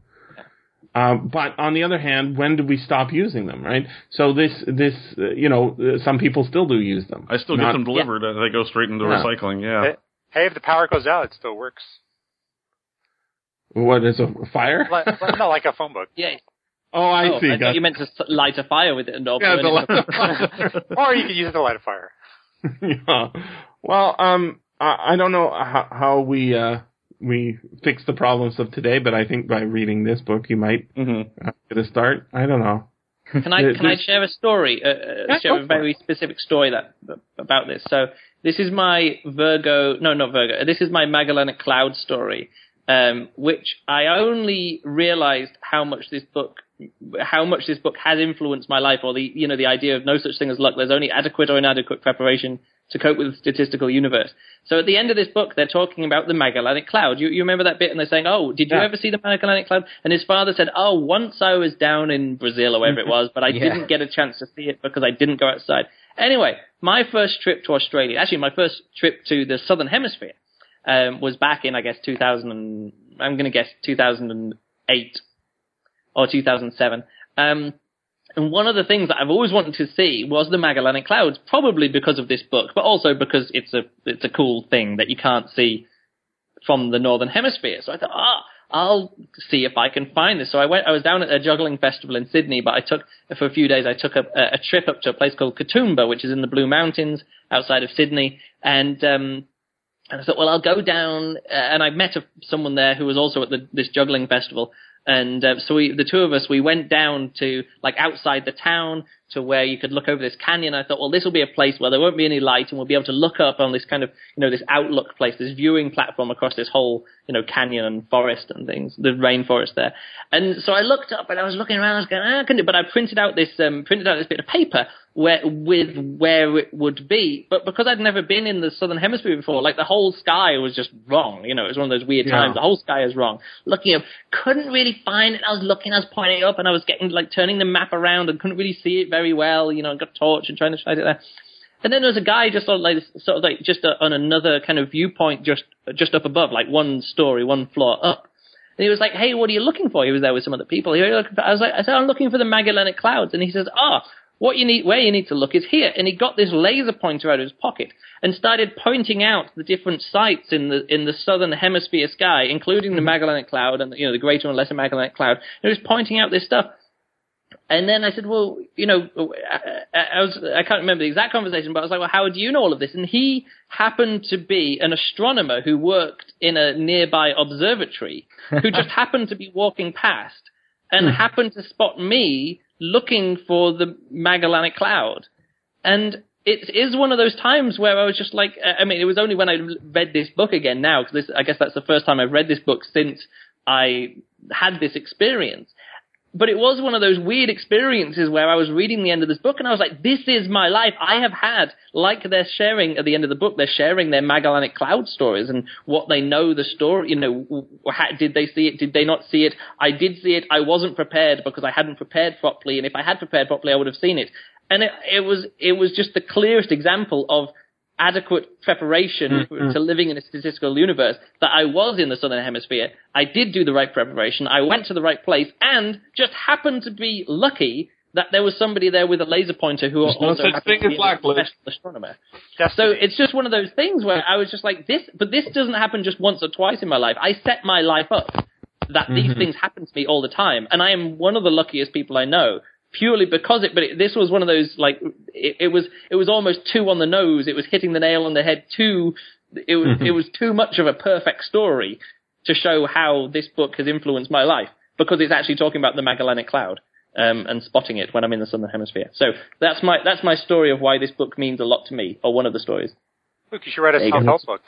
Um, but on the other hand, when did we stop using them? Right. So this, this, uh, you know, uh, some people still do use them. I still Not- get them delivered. uh They go straight into Yeah. recycling. Yeah. Hey, hey, if the power goes out, it still works. What is a fire? Like, well, not like a phone book. yeah. Oh, I oh, see. I Got- thought you meant to light a fire with it and all Yeah, the it. light- Or you could use it to light a fire. yeah. Well, um, I, I don't know how, how we uh, we fix the problems of today, but I think by reading this book, you might hmm uh, get a start. I don't know. Can I can I share a story? Uh, uh, Yeah, share a very specific story that about this. So this is my Virgo. No, not Virgo. This is my Magellanic Cloud story, um, which I only realized how much this book, how much this book has influenced my life, or the you know the idea of no such thing as luck. There's only adequate or inadequate preparation to cope with the statistical universe. So at the end of this book, they're talking about the Magellanic Cloud. You, you remember that bit? And they're saying, "Oh, did you Yeah. ever see the Magellanic Cloud?" And his father said, "Oh, once I was down in Brazil or wherever it was, but I Yeah. didn't get a chance to see it because I didn't go outside." Anyway, my first trip to Australia, actually my first trip to the Southern Hemisphere, um, was back in I guess 2000 and I'm going to guess 2008 or 2007. Um, and one of the things that I've always wanted to see was the Magellanic Clouds, probably because of this book, but also because it's a it's a cool thing that you can't see from the northern hemisphere. So I thought, ah, I'll see if I can find this. So I went. I was down at a juggling festival in Sydney, but I took for a few days. I took a, a trip up to a place called Katoomba, which is in the Blue Mountains outside of Sydney, and um, and I thought, well, I'll go down. Uh, and I met a, someone there who was also at the, this juggling festival, and uh, so we, the two of us, we went down to like outside the town to where you could look over this canyon. I thought, well, this will be a place where there won't be any light, and we'll be able to look up on this kind of, you know, this outlook place, this viewing platform across this whole, you know, canyon and forest and things, the rainforest there. And so I looked up and I was looking around, I was going, ah, I can do, but I printed out this, um, printed out this bit of paper where with where it would be. But because I'd never been in the southern hemisphere before, like the whole sky was just wrong. You know, it was one of those weird Yeah. times. The whole sky is wrong. Looking up, couldn't really find it. I was looking, I was pointing up, and I was getting like turning the map around and couldn't really see it very well. You know, got a torch and trying to shine it there. And then there was a guy just sort of like sort of like just uh on another kind of viewpoint, just just up above, like one story, one floor up. And he was like, "Hey, what are you looking for?" He was there with some other people. He was looking for, I was like, "I said I'm looking for the Magellanic Clouds," and he says, "Ah." what you need, where you need to look is here. And he got this laser pointer out of his pocket and started pointing out the different sites in the in the southern hemisphere sky, including the Magellanic Cloud and you know the Greater and Lesser Magellanic Cloud. And he was pointing out this stuff. And then I said, well, you know, I, I was, I can't remember the exact conversation, but I was like, well, how do you know all of this? And he happened to be an astronomer who worked in a nearby observatory who just happened to be walking past and hmm. happened to spot me looking for the Magellanic Cloud. And it is one of those times where I was just like, I mean, it was only when I read this book again now, because I guess that's the first time I've read this book since I had this experience. But it was one of those weird experiences where I was reading the end of this book and I was like, this is my life. I have had, like they're sharing at the end of the book, they're sharing their Magellanic Cloud stories and what they know the story, you know, how, did they see it? Did they not see it? I did see it. I wasn't prepared because I hadn't prepared properly. And if I had prepared properly, I would have seen it. And it, it was, it was just the clearest example of adequate preparation Mm-hmm. to living in a statistical universe that I was in the southern hemisphere. I did do the right preparation. I went to the right place and just happened to be lucky that there was somebody there with a laser pointer who There's no also such happened thing to as be a blacklisted. astronomer. Destiny. So it's just one of those things where I was just like this, but this doesn't happen just once or twice in my life. I set my life up that these things happen to me all the time, and I am one of the luckiest people I know purely because it. But it, this was one of those like it, it was it was almost too on the nose. It was hitting the nail on the head too. It was it was too much of a perfect story to show how this book has influenced my life because it's actually talking about the Magellanic Cloud. Um, and spotting it when I'm in the southern hemisphere. So that's my that's my story of why this book means a lot to me, or one of the stories. Luke, you should write a There you self-help book.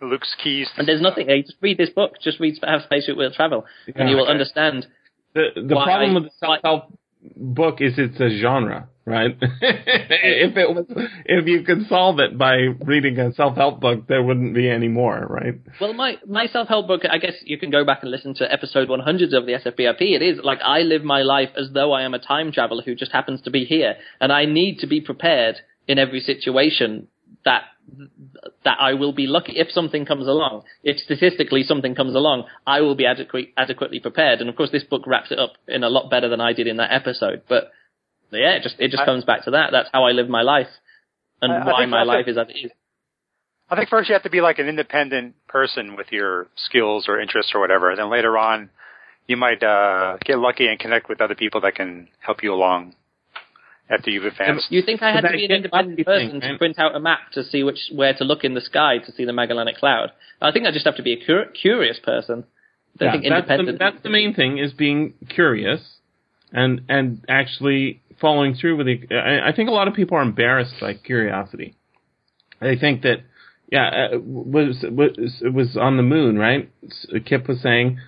Luke's keys. And there's nothing. Hey, just read this book. Just read Have Spacesuit Will Travel, and you will okay. understand. The the problem I- with the self help book is it's a genre, right? if it was, if you could solve it by reading a self help book, there wouldn't be any more, right? Well, my my self help book. I guess you can go back and listen to episode 100 of the SFBRP. It is like I live my life as though I am a time traveler who just happens to be here, and I need to be prepared in every situation that that I will be lucky if something comes along. If statistically something comes along, I will be adequate, adequately prepared. And of course, this book wraps it up in a lot better than I did in that episode. But yeah, it just it just I- comes back to that. That's how I live my life, and I- why my life is as it is. I think first you have to be like an independent person with your skills or interests or whatever. And then later on, you might uh, get lucky and connect with other people that can help you along after you've advanced. You think I had to be an independent person thing, to print out a map to see which where to look in the sky to see the Magellanic Cloud? I think I just have to be a cur- curious person. I don't that's, the, that's the main thing is being curious and and actually following through with it. I, I think a lot of people are embarrassed by curiosity. They think that yeah, uh, was was it was on the moon, right? Kip was saying,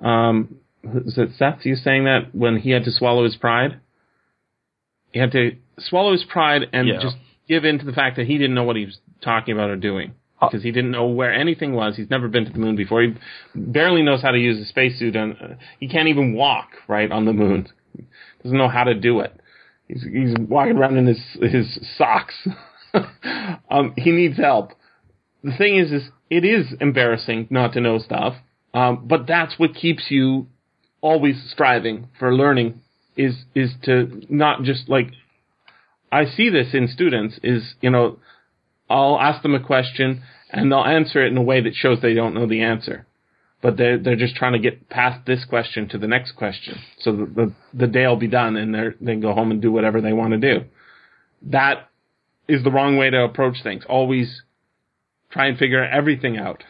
um, was it Seth? You saying that when he had to swallow his pride, he had to swallow his pride and Yeah. just give in to the fact that he didn't know what he was talking about or doing because he didn't know where anything was. He's never been to the moon before. He barely knows how to use a spacesuit, and uh, he can't even walk right on the moon. Doesn't know how to do it. He's he's walking around in his his socks. um, he needs help. The thing is, is it is embarrassing not to know stuff, Um, but that's what keeps you always striving for learning is is to not just like I see this in students is you know I'll ask them a question and they'll answer it in a way that shows they don't know the answer. But they're they're just trying to get past this question to the next question. So the the, the day will be done and they they go home and do whatever they want to do. That is the wrong way to approach things. Always try and figure everything out.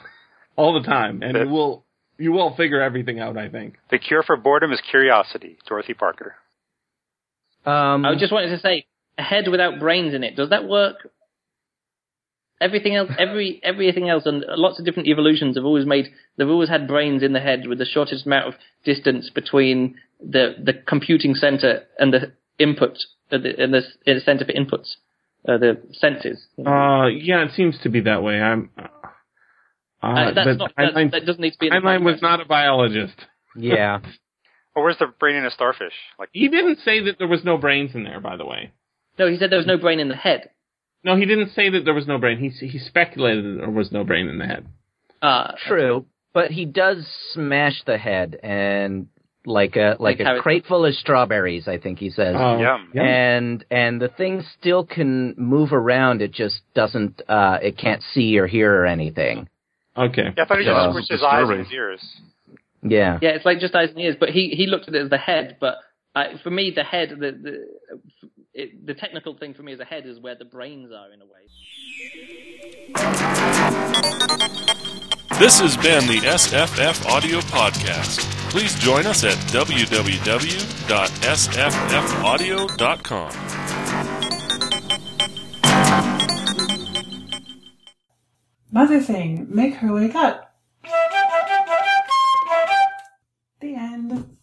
All the time. And you will you will figure everything out i think The cure for boredom is curiosity. Dorothy Parker. Um, I just wanted to say, a head without brains in it, does that work? Everything else, every everything else, and lots of different evolutions have always made. They've always had brains in the head with the shortest amount of distance between the the computing center and the input, uh, the, and the, uh, the center for inputs, uh, the senses. Uh, yeah, it seems to be that way. I'm. Uh, Uh, that's but not, that, Heinlein, that doesn't need to be. In the Heinlein was not a biologist. yeah. Or where's the brain in a starfish? Like He didn't say that there was no brains in there. By the way, No, he said there was no brain in the head. no, he didn't say that there was no brain. He he speculated that there was no brain in the head. Uh, True, but he does smash the head and like a like Like a crate full of strawberries. I think he says. Oh, Yum. And and the thing still can move around. It just doesn't. Uh, it can't see or hear or anything. Okay. yeah, I thought he Yeah. just switched his eyes and his ears. Yeah. Yeah, it's like just eyes and ears. But he, he looked at it as the head. But I, for me, the head, the the, it, the technical thing for me as a head is where the brains are in a way. This has been the SFF Audio Podcast. Please join us at www.sffaudio.com. Mother thing, make her wake up. The end.